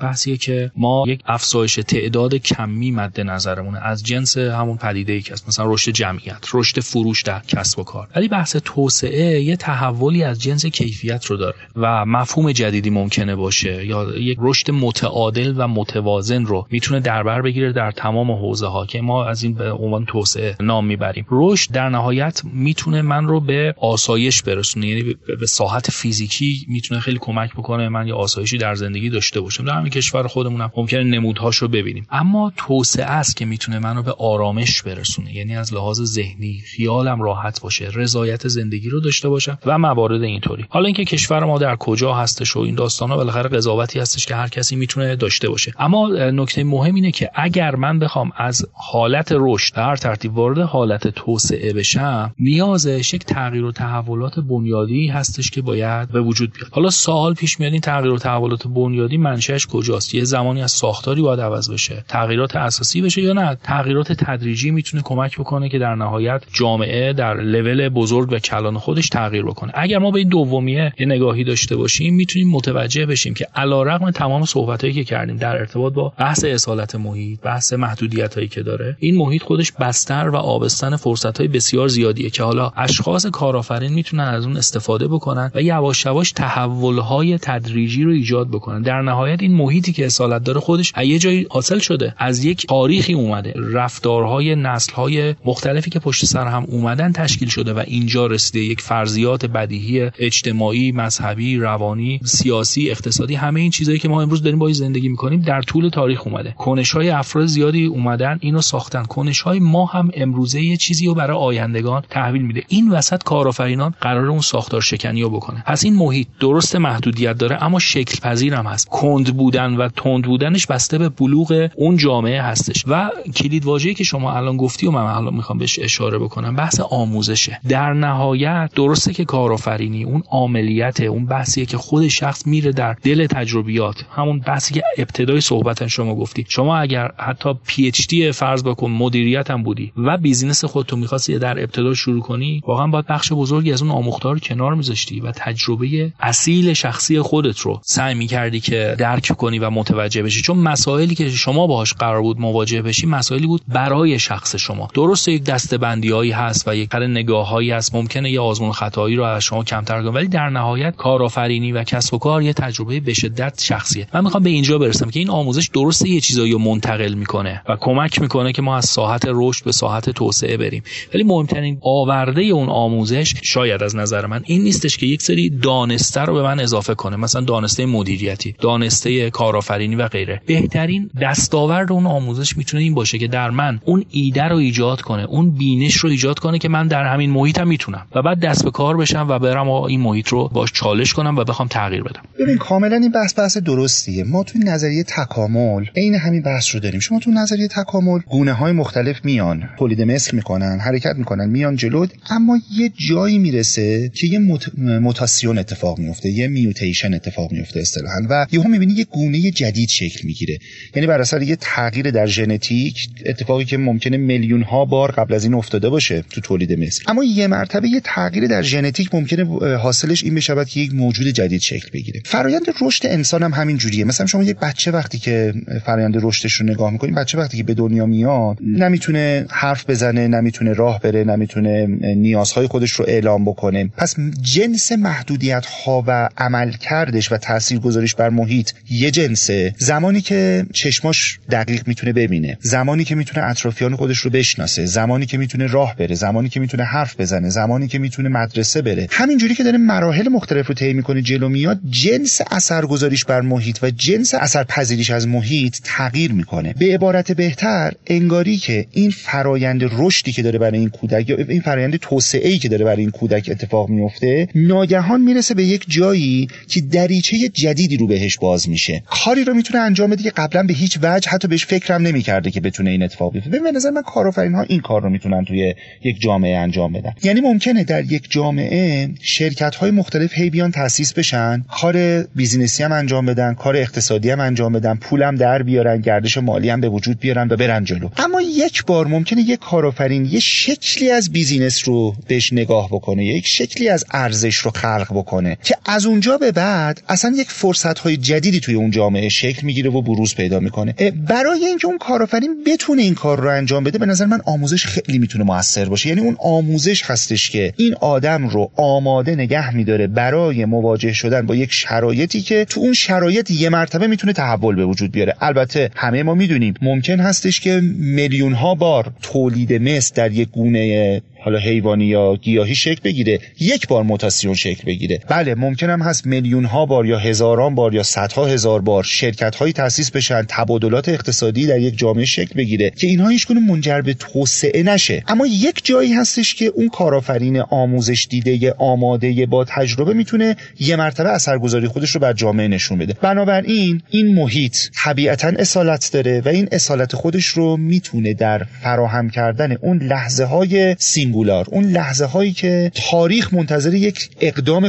بحثیه که ما یک افزایش تعداد کمی مد نظرمونه. از جنس همون پدیده ای که مثلا رشد جمعیت رشد فروش در کسب و کار. ولی بحث توسعه یه تحولی از جنس کیفیت رو داره. و مفهوم جدیدی ممکنه باشه. یا یک رشد متعادل و متوازن رو می‌تونه دربر بگیره در تمام حوزه ها که ما از این به عنوان توسعه نام می‌بریم. رشد در نهایت می‌تونه من رو به آسایش برسونه. یعنی به ساحت فیزیکی می‌تونه خیلی کمک بکنه. من یه آسایشی در زندگی داشته باشم. در همین کشور خودمونم ممکنه نمودهاش رو ببینیم. اما توسعه است که می‌تونه منو به آرامش برسونه. یعنی از لحاظ ذهنی خیالم راحت باشه رضایت زندگی رو داشته باشم و موارد اینطوری. حالا اینکه کشور ما در کجا هستش و این داستان ها بالاخره قضاوتی هستش که هر کسی می‌تونه داشته باشه. اما نکته مهم اینه که اگر من بخوام از حالت رشد هر ترتیب وارد حالت توسعه بشم نیازش یک تغییر و تحولات بنیادی هستش که باید به وجود بیاد. حالا سوال پیش میاد این تغییر و تحولات بنیادی منشأش کجاست؟ یه زمانی از ساختاری باید عوض بشه. تغییرات اساسی بشه یا نه؟ تغییرات تدریجی می‌تونه کمک بکنه که در نهایت جامعه در لول بزرگ و کلان خودش تغییر بکنه. اگر ما به این دومیه یه نگاهی داشته باشیم می‌تونیم متوجه بشیم که علیرغم تمام صحبتایی که کردیم در ارتباط با بحث اصالت محیط بحث محدودیت هایی که داره این محیط خودش بستر و آبستن فرصت های بسیار زیادیه که حالا اشخاص کارآفرین می‌تونن از اون استفاده بکنن و یواش یواش تحول های تدریجی رو ایجاد بکنن. در نهایت این محیطی که اصالت داره خودش از یه جایی حاصل شده. از یک تاریخی اومده. رفتارهای نسلهای مختلفی که پشت سر هم اومدن تشکیل شده و اینجا رسیده یک فرضیات بدیهی اجتماعی مذهبی روانی سیاسی اقتصادی همه این چیزهایی که ما امروز داریم با زندگی می‌کنیم در طول تاریخ اومده. کنش های افراد زیادی اومدن اینو ساختن. کنش های ما هم امروزه یه چیزی رو برای آیندگان تحویل میده. این وسط کارآفرینان قرار اون ساختار شکنی رو بکنه پس این محیط درست محدودیت داره اما شکل پذیر هم هست. کند بودن و تند بودنش بسته به بلوغ اون جامعه هستش. و کلید واژه‌ای که شما الان گفتی و من الان می‌خوام بهش اشاره بکنم بحث آموزشه. در نهایت درسته که کارآفرینی اون عملیات اون بحثیه که خود شخص میره در دل تجربیات. همون بحثی که ابتدای صحبت شما گفتی. شما اگر حتی PhD فرض بکن مدیریت هم بودی و business خودتو می‌خواستی در ابتدا شروع کنی واقعا باید بخش بزرگی از اون آموختار کنار میذاشتی و تجربه اصیل شخصی خودت رو سعی می‌کردی که درک کنی و متوجه بشی. چون مسائلی که شما باهاش قرار بود مواجه بشی مسائلی بود برای شخص شما. درسته یک دستبندیایی هست و یک قرن نگاههایی هست. ممکنه یه آزمون خطایی رو از شما کمتر کنه ولی در نهایت کارآفرینی و کسب و کار یه تجربه به شدت شخصیه. من می‌خوام به اینجا برسم که این آموزش درسته یه چیزایی رو منتقل می‌کنه و کمک می‌کنه که ما از ساحت رشد به ساحت توسعه بریم. ولی مهمترین آورده اون آموزش شاید از نظر من این نیستش که یک سری دانسته رو به من اضافه کنه. مثلا دانسته مدیریتی دانسته کارآفرینی و غیره. بهترین دستاورد اون آموزش می‌تونه این باشه که در من اون ایده رو ایجاد کنه اون بینش رو ایجاد کنه که من در همین محیطم می‌تونم و بعد دست به کار بشم و برم و این محیط رو باش چالش کنم و بخوام تغییر بدم. ببین کاملا این بحث بحث درستیه. ما توی نظریه تکامل عین همین بحث رو داریم. شما تو نظریه تکامل گونه های مختلف میان. تولید مثل می‌کنن حرکت می‌کنن میان جلو اما یه جایی می‌رسه که یه مت... متاسیون اتفاق میفته یه میوتیشن اتفاق میفته اصطلاحا. و یهو می‌بینی یه گونه جدید شکل می‌گیره. یعنی بر اثر یه تغییر در ژنتیک اتفاقی که ممکنه میلیون ها بار قبل از این افتاده باشه تو تولید مثل. اما یه مرتبه یه تغییر در ژنتیک ممکنه حاصلش این بشود که یک موجود جدید شکل بگیره. فرایند رشد انسان هم همین جوریه. مثلا شما یک بچه وقتی که فرایند رشدش رو نگاه می‌کنید بچه وقتی که به دنیا میاد نمی‌تونه حرف بزنه نمی‌تونه راه بره نمی‌تونه نیازهای خودش رو اعلام بکنه. پس جنس محدودیت ها و عمل کردش و تاثیر گذاریش بر محیط یه جنسه. زمانی که چشماش دقیق می‌تونه ببینه. زمانی که می‌تونه اطرافیان خودش رو بشناسه. زمانی که می‌تونه راه بره. زمانی که می‌تونه حرف بزنه. زمانی که می‌تونه مدرسه بره. همینجوری که داره مراحل مختلف رو طی می‌کنه جلو میاد جنس اثرگذاریش بر محیط و جنس اثرپذیریش از محیط تغییر می‌کنه. به عبارت بهتر انگاری که این فرایند رشدی که داره برای این کودک یا این فرایند توسعه که داره برای این کودک اتفاق میفته ناگهان می‌رسه به یک جایی که دریچه جدیدی رو بهش باز باز میشه. کاری رو می‌تونه انجام بده که قبلا به هیچ وجه حتی بهش فکرم نمی‌کرده که بتونه این اتفاق بیفته. به نظر من کارآفرین ها این کار رو می‌تونن توی یک جامعه انجام بدن. یعنی ممکنه در یک جامعه شرکت های مختلف هی بیان تاسیس بشن کار business ی هم انجام بدن کار اقتصادی هم انجام بدن پولم در بیارن گردش مالی هم به وجود بیارن و برن جلو. اما یک بار ممکنه یک کارآفرین یه شکلی از بیزینس رو بهش نگاه بکنه یک شکلی از ارزش رو خلق بکنه که از اونجا به بعد اصلا یک فرصت های جدیدی توی اون جامعه شکل می‌گیره و بروز پیدا می‌کنه. برای اینکه اون کارآفرین بتونه این کار رو انجام بده به نظر من آموزش خیلی می‌تونه موثر باشه. یعنی اون آموزش هستش که این آدم رو آماده نگه میداره برای مواجه شدن با یک شرایطی که تو اون شرایط یه مرتبه می‌تونه تحول به وجود بیاره. البته همه ما می‌دونیم ممکن هستش که میلیون ها بار تولید مثل در یک گونه حالا حیوانی یا گیاهی شکل بگیره یک بار موتاسیون شکل بگیره. بله ممکن هم هست میلیون ها بار یا هزاران بار یا صدها هزار بار شرکت هایی تاسیس بشن تبادلات اقتصادی در یک جامعه شکل بگیره که اینها هیچ منجر به توسعه نشه. اما یک جایی هستش که اون کارآفرین آموزش دیده آماده با تجربه می‌تونه یه مرتبه اثرگذاری خودش رو بر جامعه نشون بده. بنابراین این محیط طبیعتا اصالت داره و این اصالت خودش رو می‌تونه در فراهم کردن اون لحظه های سینگولار. اون لحظه هایی که تاریخ منتظر یک اقدام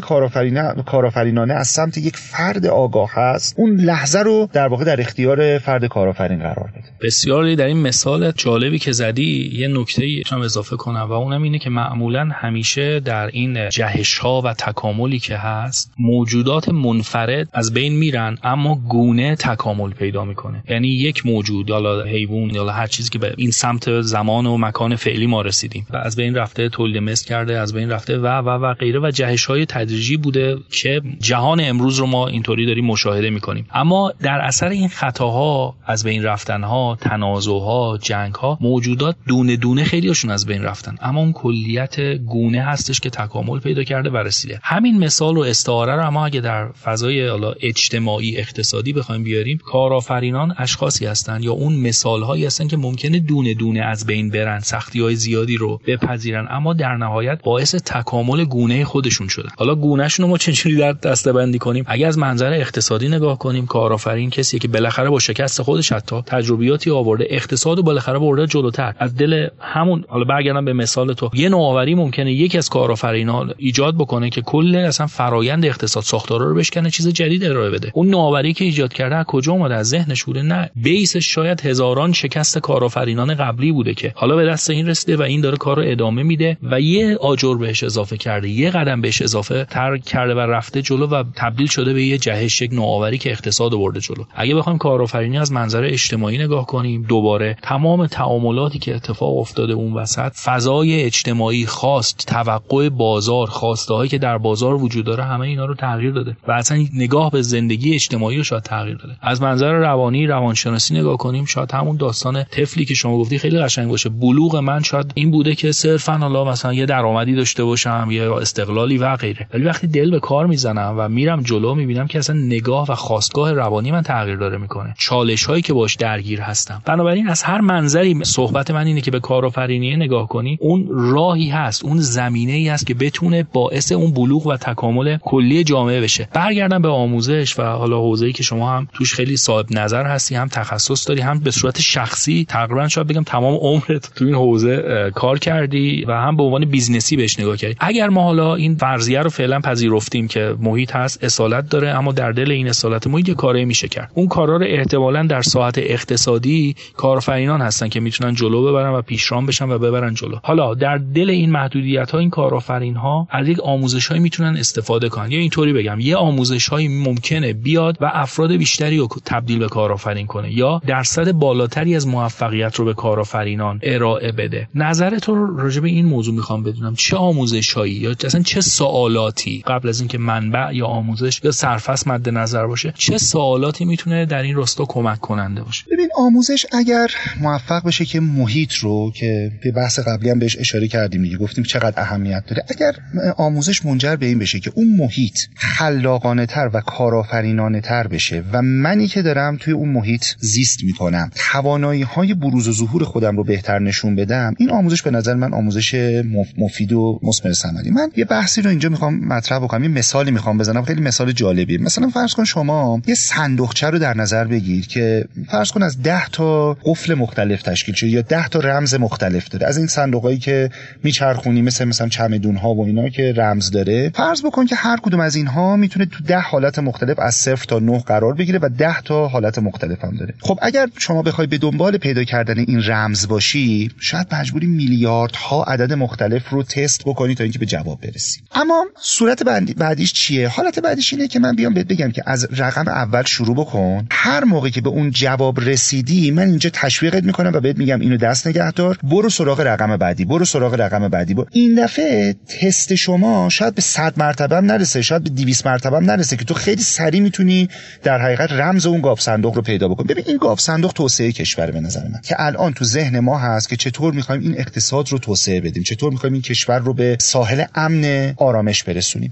کارآفرینانه از سمت یک فرد آگاه هست اون لحظه رو در واقع در اختیار فرد کارآفرین قرار بده. بسیاری در این مثال جالبی که زدی یه نکته هم اضافه کنم و اونم اینه که معمولا همیشه در این جهش ها و تکاملی که هست موجودات منفرد از بین میرن اما گونه تکامل پیدا می‌کنه. یعنی یک موجود یا حیوان یا هر چیزی که به این سمت زمان و مکان فعلی ما رسیدیم و از بین رفته تولید مثل کرده از بین رفته و و و غیره و جهش های تدریجی بوده که جهان امروز رو ما اینطوری داریم مشاهده می‌کنیم. اما در اثر این خطاها از بین رفتن ها تنازع ها جنگ ها موجودات دونه دونه خیلیشون از بین رفتن. اما اون کلیت گونه هستش که تکامل پیدا کرده و رسیده. همین مثال و استعاره رو اما اگه در فضای اجتماعی اقتصادی بخوایم بیاریم کارآفرینان اشخاصی هستن یا اون مثال هایی هستن که ممکنه دونه دونه از بین برن سختی های زیادی رو بپذیرن. اما در نهایت باعث تکامل گونه خودشون شده حالا گونهشون رو ما چجوری در دسته بندی کنیم؟ اگه از منظر اقتصادی نگاه کنیم کارآفرین کسی که بالاخره با شکست خودش حتی تجربیاتی آورده اقتصاد و بالاخره برده جلوتر. از دل همون حالا برگردم به مثال تو یه نوآوری ممکنه یکی از کارآفرینان ایجاد بکنه که کل اصلا فرایند اقتصاد ساختارا رو بشکنه چیز جدید ارائه بده. اون نوآوری که ایجاد کرده از کجا اومده؟ از ذهنش بوده. نه بیسش شاید هزاران شکست کارآفرینان قبلی بوده که حالا به دست این رسیده و این داره کار رو ادامه میده و یه آجر بهش اضافه کرده یه قدم بهش اضافه تر کرده و رفته جلو و تبدیل شده به یه جهش یک نوآوری که اقتصاد برده جلو. اگه بخوایم کارآفرینی از منظر اجتماعی نگاه کنیم دوباره تمام تعاملاتی که اتفاق افتاده اون وسط فضای اجتماعی خواست توقع بازار خواسته که در بازار وجود داره همه اینا رو تغییر داده و اصلا نگاه به زندگی اجتماعی رو شاید تغییر داده. از منظر روانی روانشناسی نگاه کنیم شاید همون داستان طفلی که شما گفتی خیلی قشنگ باشه. بلوغ من شاید این بوده که صرفا حالا مثلا یه درآمدی داشته باشم یا استقلالی و غیره. ولی وقتی دل به کار می‌زنم و میرم جلو می‌بینم که اصلا نگاه و خاستگاه روانی من تغییر داره می‌کنه. چالش هایی که باش درگیر هستم. بنابراین از هر منظری صحبت من اینه که به کارآفرینی نگاه کنی اون راهی هست اون زمینه ای هست که بتونه باعث اون بلوغ و تکامل کلی جامعه بشه. برگردم به آموزش و حالا حوزه‌ای که شما هم توش خیلی صاحب نظر هستی هم تخصص داری هم به صورت شخصی تقریبا شاید بگم تمام عمرت تو این حوزه کار کردی. و هم به عنوان business ی بهش نگاه کردی. اگر ما حالا این فرضیه رو فعلا پذیرفتیم که محیط هست اصالت داره اما در دل این اصالت محیط یه کاری میشه کرد. اون کارا رو احتمالا در ساحت اقتصادی کارآفرینان هستن که می‌تونن جلو ببرن و پیشران بشن و ببرن جلو. حالا در دل این محدودیت ها این کارآفرین ها از یک آموزش های می‌تونن استفاده کنن. یا اینطوری بگم یه آموزش های ممکنه بیاد و افراد بیشتری رو تبدیل به کارآفرین کنه یا درصد بالاتری از موفقیت رو به کارآفرینان ارائه بده. نظرت رو راجع به این موضوع می‌خوام بدونم چه آموزشهایی یا اصلا چه سوالاتی قبل از اینکه منبع یا آموزش یا سرفصل مد نظر باشه چه سوالاتی می‌تونه در این راستا کمک کننده باشه؟ ببین آموزش اگر موفق بشه که محیط رو که به بحث قبلی هم بهش اشاره کردیم دیگه گفتیم چقدر اهمیت داره اگر آموزش منجر به این بشه که اون محیط خلاقانه تر و کارآفرینانه تر بشه و منی که دارم توی اون محیط زیست می‌کنم توانایی های بروز و ظهور خودم رو بهتر نشون بدم این آموزش به نظر من آموزش مفید و مثمر ثمری من یه بحثی رو اینجا می‌خوام مطرح بکنم یه مثالی می‌خوام بزنم خیلی مثال جالبیه. مثلا فرض کن شما یه صندوقچه رو در نظر بگیر که فرض کن از 10 تا قفل مختلف تشکیل شده یا 10 تا رمز مختلف داره. از این صندوقایی که میچرخونی مثل مثلا چمدون ها و اینا که رمز داره. فرض بکن که هر کدوم از اینها می‌تونه تو 10 حالت مختلف از 0 تا 9 قرار بگیره و 10 تا حالت مختلف هم داره. خب اگر شما بخوای به دنبال پیدا کردن این رمز باشی شاید مجبوری میلیاردها عدد مختلف رو تست بکنی تا اینکه به جواب برسی. اما صورت بعدیش چیه؟ حالت بعدیش اینه که من بیام بهت بگم که از رقم اول شروع بکن. هر موقع که به اون جواب رسیدی من اینجا تشویقت می‌کنم و بهت میگم اینو دست نگه دار برو سراغ رقم بعدی برو سراغ رقم بعدی. برو. این دفعه تست شما شاید به 100 مرتبه هم نرسه شاید به 200 مرتبه هم نرسه که تو خیلی سریع می‌تونی در حقیقت رمز اون گاف صندوق رو پیدا بکنی. ببین این گاف صندوق توسعه کشور به نظر من که الان تو ذهن ما هست که چطور می‌خوایم این اقتصاد رو توسعه بدیم. چطور می‌خوایم این کشور رو به ساحل امن آرامش برسونیم؟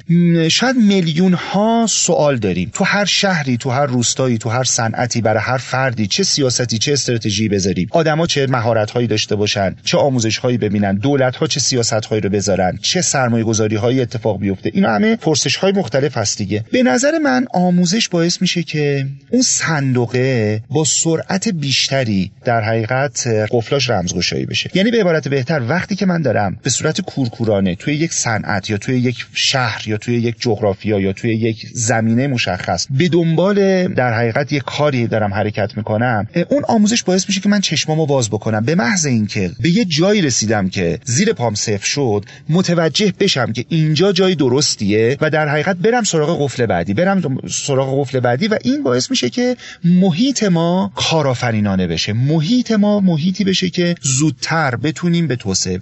شاید میلیون ها سوال داریم. تو هر شهری تو هر روستایی تو هر صنعتی برای هر فردی چه سیاستی چه استراتژی بذاریم؟ آدما چه مهارت هایی داشته باشن؟ چه آموزش هایی ببینن؟ دولت ها چه سیاست هایی رو بذارن؟ چه سرمایه گذاری هایی اتفاق بیفته؟ اینا همه پرسش های مختلف هست دیگه. به نظر من آموزش باعث میشه که اون صندوقه با سرعت بیشتری در حقیقت قفلاش رمزگشایی بشه. یعنی به عبارت بهتر وقتی که من دارم به صورت کورکورانه توی یک صنعت یا توی یک شهر یا توی یک جغرافیا یا توی یک زمینه مشخص به دنبال در حقیقت یک کاری دارم حرکت می‌کنم اون آموزش باعث میشه که من چشمامو باز بکنم. به محض اینکه به یه جایی رسیدم که زیر پام صفر شد متوجه بشم که اینجا جای درستیه و در حقیقت برم سراغ قفل بعدی برم سراغ قفل بعدی و این باعث میشه که محیط ما کارآفرینانه بشه. محیط ما محیطی بشه که زودتر بتونیم به توسعه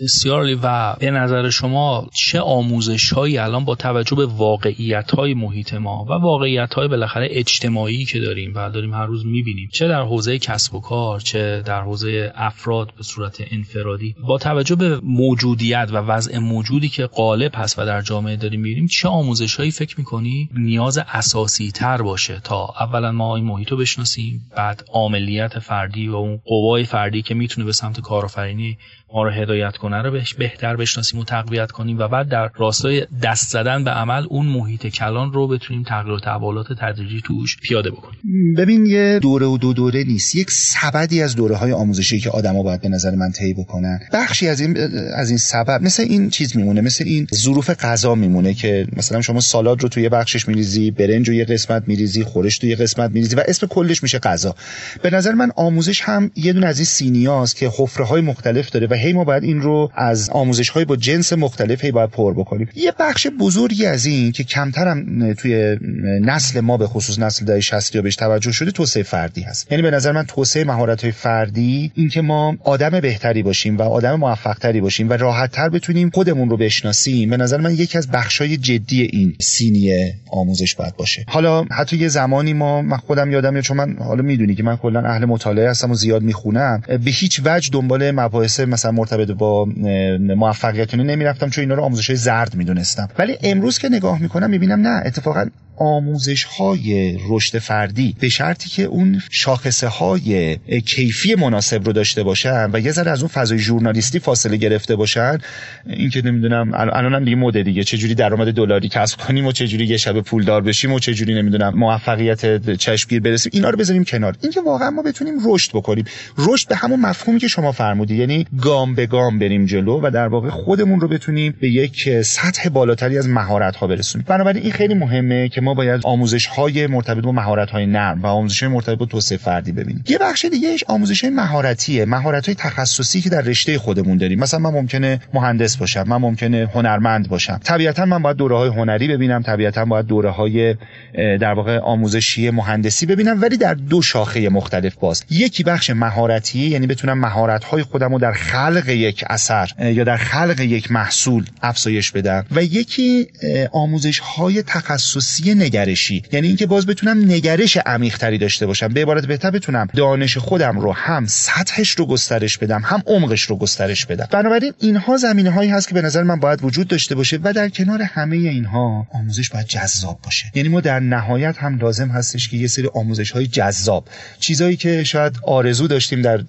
بسیار و به نظر شما چه آموزش هایی الان با توجه به واقعیت های محیط ما و واقعیت های بالاخره اجتماعی که داریم و داریم هر روز می‌بینیم چه در حوزه کسب و کار چه در حوزه افراد به صورت انفرادی با توجه به موجودیت و وضع موجودی که غالب هست و در جامعه داریم می‌بینیم چه آموزش هایی فکر می‌کنی نیاز اساسی تر باشه تا اولا ما این محیط رو بشناسیم بعد عاملیت فردی و اون قوای فردی که می‌تونه به سمت کارآفرینی ما رو هدایت کنه رو بهش بهتر بشناسیم و تقویت کنیم و بعد در راستای دست زدن به عمل اون محیط کلان رو بتونیم تغییر و تحولات تدریجی توش پیاده بکنیم. ببین یه دوره و دو دوره نیست. یک سبدی از دوره های آموزشی که آدما باید به نظر من طی بکنن. بخشی از این از این سبب مثل این چیز میمونه مثل این ظروف غذا میمونه که مثلا شما سالاد رو توی بخشش میریزی برنج رو یه قسمت میریزی خورش توی یه قسمت میریزی و اسم کلش میشه غذا. به نظر من آموزش هم یه دونه از این سینیاست که حفره های مختلف داره و هی ما باید این رو از آموزش های با جنس مختلف هی باید پر بکنیم. یه بخش بزرگی از این که کمترم توی نسل ما به خصوص نسل دهه 60 یا بهش توجه شده توسعه فردی هست. یعنی به نظر من توسعه مهارت های فردی اینکه ما آدم بهتری باشیم و آدم موفق تری باشیم و راحت تر بتونیم خودمون رو بشناسیم به نظر من یکی از بخش های جدی این سینی آموزش باید باشه. حالا حتی یه زمانی ما من خودم یادم چون من حالا می‌دونی که من کلا اهل مطالعه هستم و زیاد می‌خونم به هیچ وجه دنبال مباحث مرتبط با موفقیت نمی‌رفتم چون اینا رو آموزش های زرد می‌دونستم. ولی امروز که نگاه می‌کنم می‌بینم نه اتفاقا آموزش های رشد فردی به شرطی که اون شاخصه های کیفی مناسب رو داشته باشن و یه ذره از اون فضای ژورنالیستی فاصله گرفته باشن. این که نمی‌دونم الانم دیگه مده دیگه. چه جوری درآمد دلاری کسب کنیم و چه جوری یه شب پولدار بشیم و چه جوری نمی‌دونم موفقیت چشمگیر برسیم اینا رو بذاریم کنار. اینکه واقعا ما بتونیم رشد بکنیم. رشد به همون مفهومی که شما فرمودی یعنی گام به گام بریم جلو و در واقع خودمون رو بتونیم به یک سطح بالاتری از مهارت ها برسونیم. بنابراین این خیلی مهمه که ما باید آموزش های مرتبط با مهارت های نرم و آموزش های مرتبط با توسعه فردی ببینیم. یه بخش دیگه آموزش های مهارتیه مهارت های تخصصی که در رشته خودمون داریم. مثلا من ممکنه مهندس باشم من ممکنه هنرمند باشم. طبیعتا من باید دوره های هنری ببینم طبیعتا باید دوره های در واقع آموزشی مهندسی ببینم ولی در دو شاخه مختلف باز. یکی بخش مهارتی یعنی بتونم مهارت های خودم رو در خلق یک اثر یا در خلق یک محصول افزایش بدم و یکی آموزش های تخصصی نگرشی. یعنی اینکه باز بتونم نگرش عمیق تری داشته باشم. به عبارت بهتر بتونم دانش خودم رو هم سطحش رو گسترش بدم هم عمقش رو گسترش بدم. بنابراین اینها زمینه هایی هست که به نظر من باید وجود داشته باشه و در کنار همه اینها آموزش باید جذاب باشه. یعنی ما در نهایت هم لازم هستش که یه سری آموزش های جذاب چیزایی که شاید آرزو داشتیم در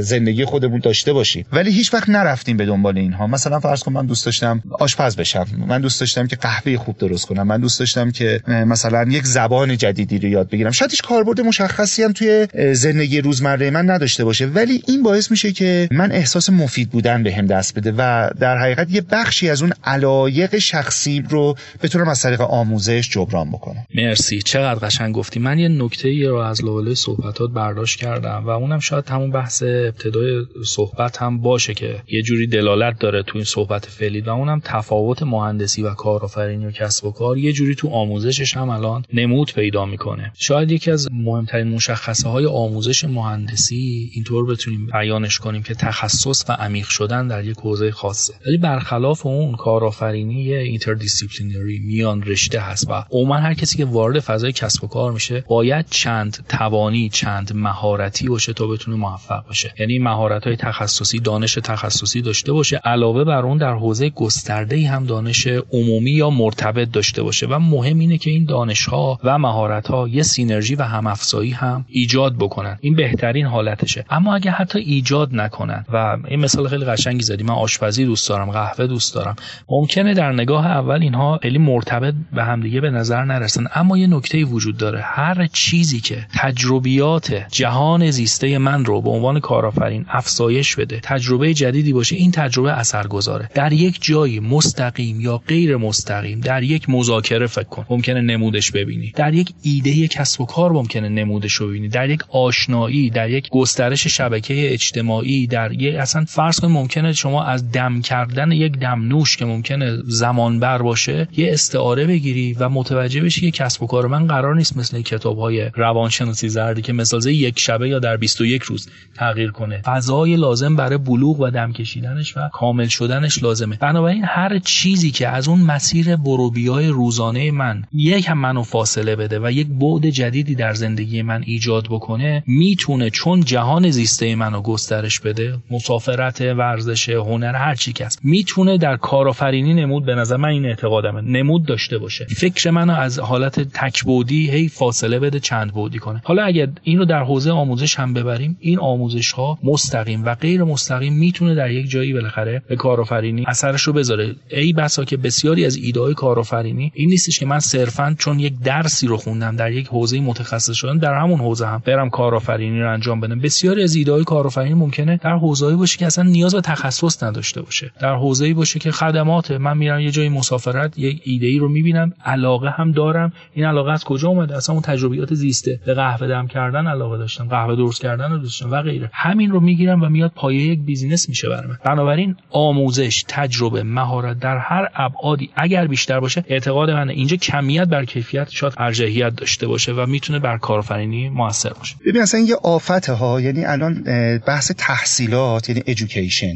زندگی خودمون داشته باشیم. ولی هیچ وقت نرفتیم به دنبال اینها. مثلا فرض کن من دوست داشتم آشپز بشم. من دوست داشتم که قهوه خوب درست کنم. من دوست داشتم که مثلا یک زبان جدیدی رو یاد بگیرم. شاید هیچ کاربرد مشخصی هم توی زندگی روزمره من نداشته باشه. ولی این باعث میشه که من احساس مفید بودن بهم دست بده و در حقیقت یه بخشی از اون علایق شخصی رو بتونم از طریق آموزش جبران بکنم. مرسی. چقدر قشنگ گفتی. من یه نکته ای رو از لابلای صحبتات برداشت کردم و اونم شاید همون بحث ابتدای صحبت هم باشه که یه جوری دلالت داره تو این صحبت فعلی و اونم تفاوت مهندسی و کارآفرینی و کسب و کار یه جوری تو آموزشش هم الان نمود پیدا می‌کنه. شاید یکی از مهمترین مشخصه های آموزش مهندسی اینطور بتونیم بیانش کنیم که تخصص و عمیق شدن در یک حوزه خاصه. ولی برخلاف اون کارآفرینی interdisciplinary میان رشته‌ای هست و عموما هر کسی که وارد فضای کسب و کار میشه باید چند توانی چند مهارتی باشه تا بتونه موفق باشه. یعنی مهارت های تخصصی دانش تخصصی داشته باشه علاوه بر اون در حوزه گسترده هم دانش عمومی یا مرتبط داشته باشه. و مهم اینه که این دانش ها و مهارت ها یه سینرژی و هم افزایی هم ایجاد بکنن. این بهترین حالتشه. اما اگه حتی ایجاد نکنن و این مثال خیلی قشنگی زدی. من آشپزی دوست دارم قهوه دوست دارم. ممکنه در نگاه اول اینها خیلی مرتبط به همدیگه به نظر نرسن. اما یه نکته وجود داره. هر چیزی که تجربیات جهان زیسته من رو به عنوان کارآفرین افزایش بده تجربه جدیدی باشه این تجربه اثرگذاره. در یک جایی مستقیم یا غیر مستقیم در یک مذاکره فکر کن ممکنه نمودش ببینی. در یک ایده کسب و کار ممکنه نمودش ببینی. در یک آشنایی در یک گسترش شبکه اجتماعی در یک اصلا فرض کن ممکنه شما از دم کردن یک دمنوش که ممکنه زمان بر باشه یه استعاره بگیری و متوجه بشی که کسب و کار من قرار نیست مثل کتاب های روانشناسی زردی که مثلا یک شبه یا در 21 روز تغییر کنه. فضای لازم برای و دم کشیدنش و کامل شدنش لازمه. بنابراین هر چیزی که از اون مسیر بروبیای روزانه من یک هم منو فاصله بده و یک بعد جدیدی در زندگی من ایجاد بکنه می‌تونه چون جهان زیسته منو گسترش بده مسافرت ورزش هنر هر چی که می‌تونه در کارآفرینی نمود به نظر من این اعتقادمه نمود داشته باشه. فکر منو از حالت تکبودی هی فاصله بده چند بودی کنه. حالا اگر این رو در حوزه آموزش هم ببریم این آموزش ها مستقیم و غیر مستقیم می‌تونه در یک جایی بالاخره به کارآفرینی اثرش رو بذاره. ای بسا که بسیاری از ایده های کارآفرینی این نیستش که من صرفا چون یک درسی رو خوندم در یک حوزه متخصص شدم در همون حوزه هم برم کارآفرینی رو انجام بدم. بسیاری از ایده های کارآفرینی ممکنه در حوزه‌ای باشه که اصلا نیاز به تخصص نداشته باشه. در حوزه‌ای باشه که خدمات من میرم یه جای مسافرت یک ایده ای رو می‌بینم علاقه هم دارم. این علاقه از کجا اومده؟ اصلا اون تجربیات زیسته. به قهوه دم کردن علاقه داشتم قهوه درست کردن رو داشتم و غیره. همین رو می‌گیرم و میاد پایه یک بیزینس میشه برام بنابراین آموزش تجربه مهارت در هر ابعادی اگر بیشتر باشه اعتقاد من اینجا کمیت بر کیفیت شاید ارجحیت داشته باشه و می‌تونه بر کارآفرینی موثر باشه. ببین اصلا یه آفت ها یعنی الان بحث تحصیلات یعنی ادویکیشن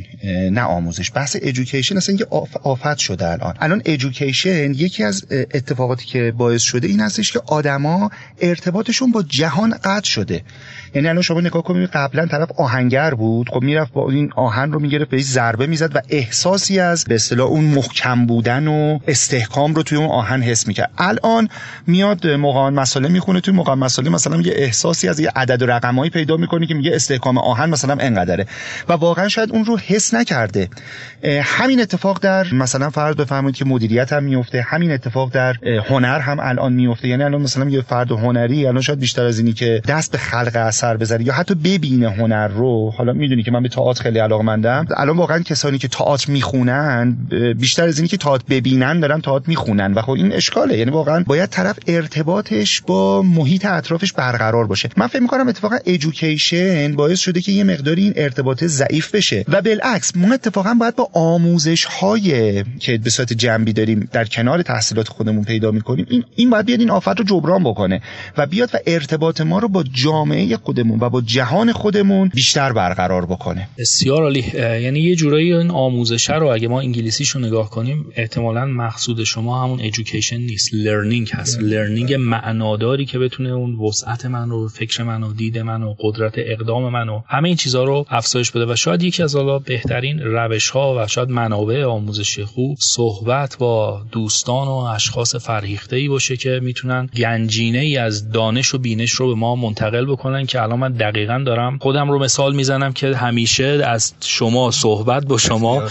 نه آموزش. بحث ادویکیشن اصلا یه آفت شده الان. الان ادویکیشن یکی از اتفاقاتی که باعث شده این هستش که آدما ارتباطشون با جهان قطع شده. یعنی الان شما نگاه کنید قبلا طرف آهنگر بود خب می‌رفت با این آهن رو می‌گرفت بهش ضربه می‌زد و احساسی از به اصطلاح اون محکم بودن و استحکام رو توی اون آهن حس می‌کرد. الان میاد مقام مسئله می‌خونه توی مقام مسئله مثلا یه احساسی از یه عدد و رقمایی پیدا می‌کنه که میگه استحکام آهن مثلا انقدره. و واقعا شاید اون رو حس نکرده. همین اتفاق در مثلا فرض بفرمایید که مدیریت هم میفته همین اتفاق در هنر هم الان میفته یعنی الان مثلا یه فرد هنری الان شاید بیشتر از اینی که دست به خلق اثر بذاره یا حتی ببینه هنر رو. حالا می‌دونی که من به تئاتر علاقمندم. الان واقعا کسانی که تئاتر می‌خونن بیشتر از اینی که تئاتر ببینن دارن تئاتر می‌خونن و خب این اشکاله. یعنی واقعا باید طرف ارتباطش با محیط اطرافش برقرار باشه. من فکر می‌کنم اتفاقا ادویکیشن باعث شده که یه مقداری این ارتباط ضعیف بشه. و بالعکس ما اتفاقا باید با آموزش های که به صورت جنبی داریم در کنار تحصیلات خودمون پیدا می‌کنیم این این باید بیاد این آفت رو جبران بکنه و بیاد و ارتباط ما رو با جامعه خودمون و با جهان خودمون بیشتر برقرار بکنه. بسیار عالی. یعنی یه جورایی این آموزش رو اگه ما انگلیسیشو نگاه کنیم احتمالا مقصود شما همون education نیست learning هست. learning معناداری که بتونه اون وسعت من رو فکر من و دید من و قدرت اقدام من و همه این چیزها رو افزایش بده. و شاید یکی از حالا بهترین روش ها و شاید منابع آموزشی خوب صحبت با دوستان و اشخاص فرهیخته ای باشه که می‌تونن گنجینه ای از دانش و بینش رو به ما منتقل بکنن که الان من دقیقا دارم خودم رو مثال می‌زنم که همیشه از شما صحبت با شما.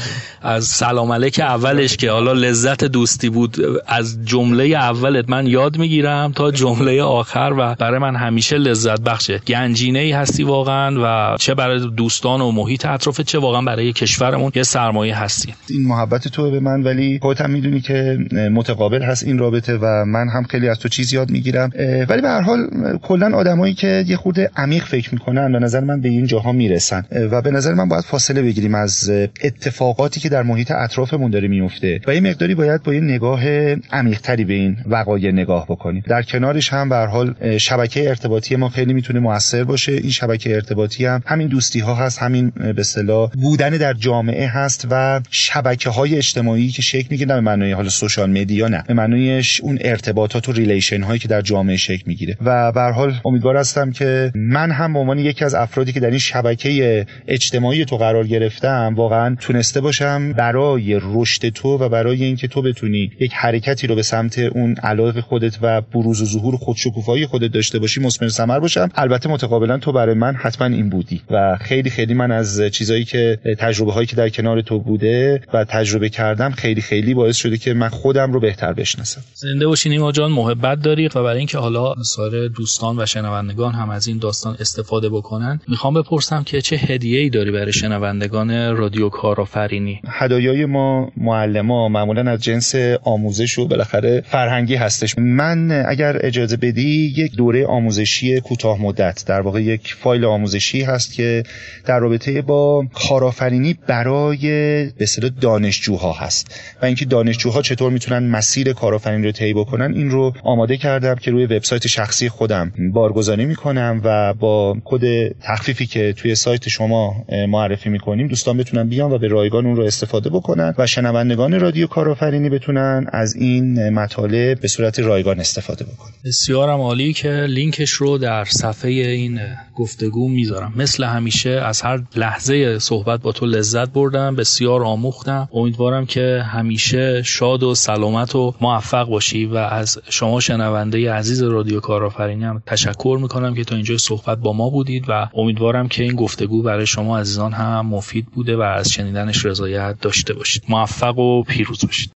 از سلام علیک اولش که حالا لذت دوستی بود. از جمله اولت من یاد می‌گیرم تا جمله آخر و برای من همیشه لذت بخشه. گنجینه ای هستی واقعا و چه برای دوستان و محیط اطراف چه واقعا برای کشورمون یه سرمایه هستی. این محبت تو به من ولی خودت هم می‌دونی که متقابل هست این رابطه و من هم خیلی از تو چیز یاد می‌گیرم. ولی به هر حال کلا آدمایی که یه خورده عمیق فکر می‌کنن به نظر من به این جاها می‌رسن. و به نظر من باید فاصله بگیریم از اتفاقاتی که در محیط اطرافمون داره میفته و یه مقداری باید با یه نگاه عمیقتری به این وقایع نگاه بکنیم. در کنارش هم به حال شبکه ارتباطی ما خیلی می‌تونه موثر باشه. این شبکه ارتباطی هم همین دوستی ها هست همین به اصطلاح بودن در جامعه هست و شبکه های اجتماعی که شکل می‌گیره به معنای حالا social media نه. به معنای اون ارتباطات و relation هایی که در جامعه شکل می‌گیره. و به حال امیدوار هستم که من هم به عنوان یکی از افرادی که در این شبکه اجتماعی تو قرار گرفتم واقعا تونسته باشم برای رشد تو و برای اینکه تو بتونی یک حرکتی رو به سمت اون علاقه خودت و بروز و ظهور خودشکوفایی خودت داشته باشی مثمر ثمر باشم. البته متقابلا تو برای من حتما این بودی و خیلی خیلی من از چیزایی که تجربه هایی که در کنار تو بوده و تجربه کردم خیلی خیلی باعث شده که من خودم رو بهتر بشناسم. زنده باشین ایما جان محبت دارید و برای اینکه حالا سایر دوستان و شنوندگان هم از این داستان استفاده بکنن می‌خوام بپرسم که چه هدیه ای داری برای شنوندگان رادیو کارآفرینی. هدایای ما معلما معمولا از جنس آموزش و بالاخره فرهنگی هستش. من اگر اجازه بدی یک دوره آموزشی کوتاه مدت در واقع یک فایل آموزشی هست که در رابطه با کارآفرینی برای به اصطلاح دانشجوها هست. و اینکه دانشجوها چطور می‌تونن مسیر کارآفرینی رو طی بکنن این رو آماده کردم که روی وبسایت شخصی خودم بارگذاری می‌کنم و با کد تخفیفی که توی سایت شما معرفی می‌کنیم. دوستان بتونن بیان و به رایگان اون رو استفاده بکنن و شنوندگان رادیو کارآفرینی بتونن از این مطالب به صورت رایگان استفاده بکنن. بسیارم عالی که لینکش رو در صفحه این گفتگو می‌ذارم. مثل همیشه از هر لحظه صحبت با تو لذت بردم بسیار آموختم. امیدوارم که همیشه شاد و سلامت و موفق باشی و از شما شنونده عزیز رادیو کارآفرینی هم تشکر می‌کنم که تا اینجا صحبت با ما بودید و امیدوارم که این گفتگو برای شما عزیزان هم مفید بوده و از شنیدنش رضایت داشته باشید. موفق و پیروز باشید.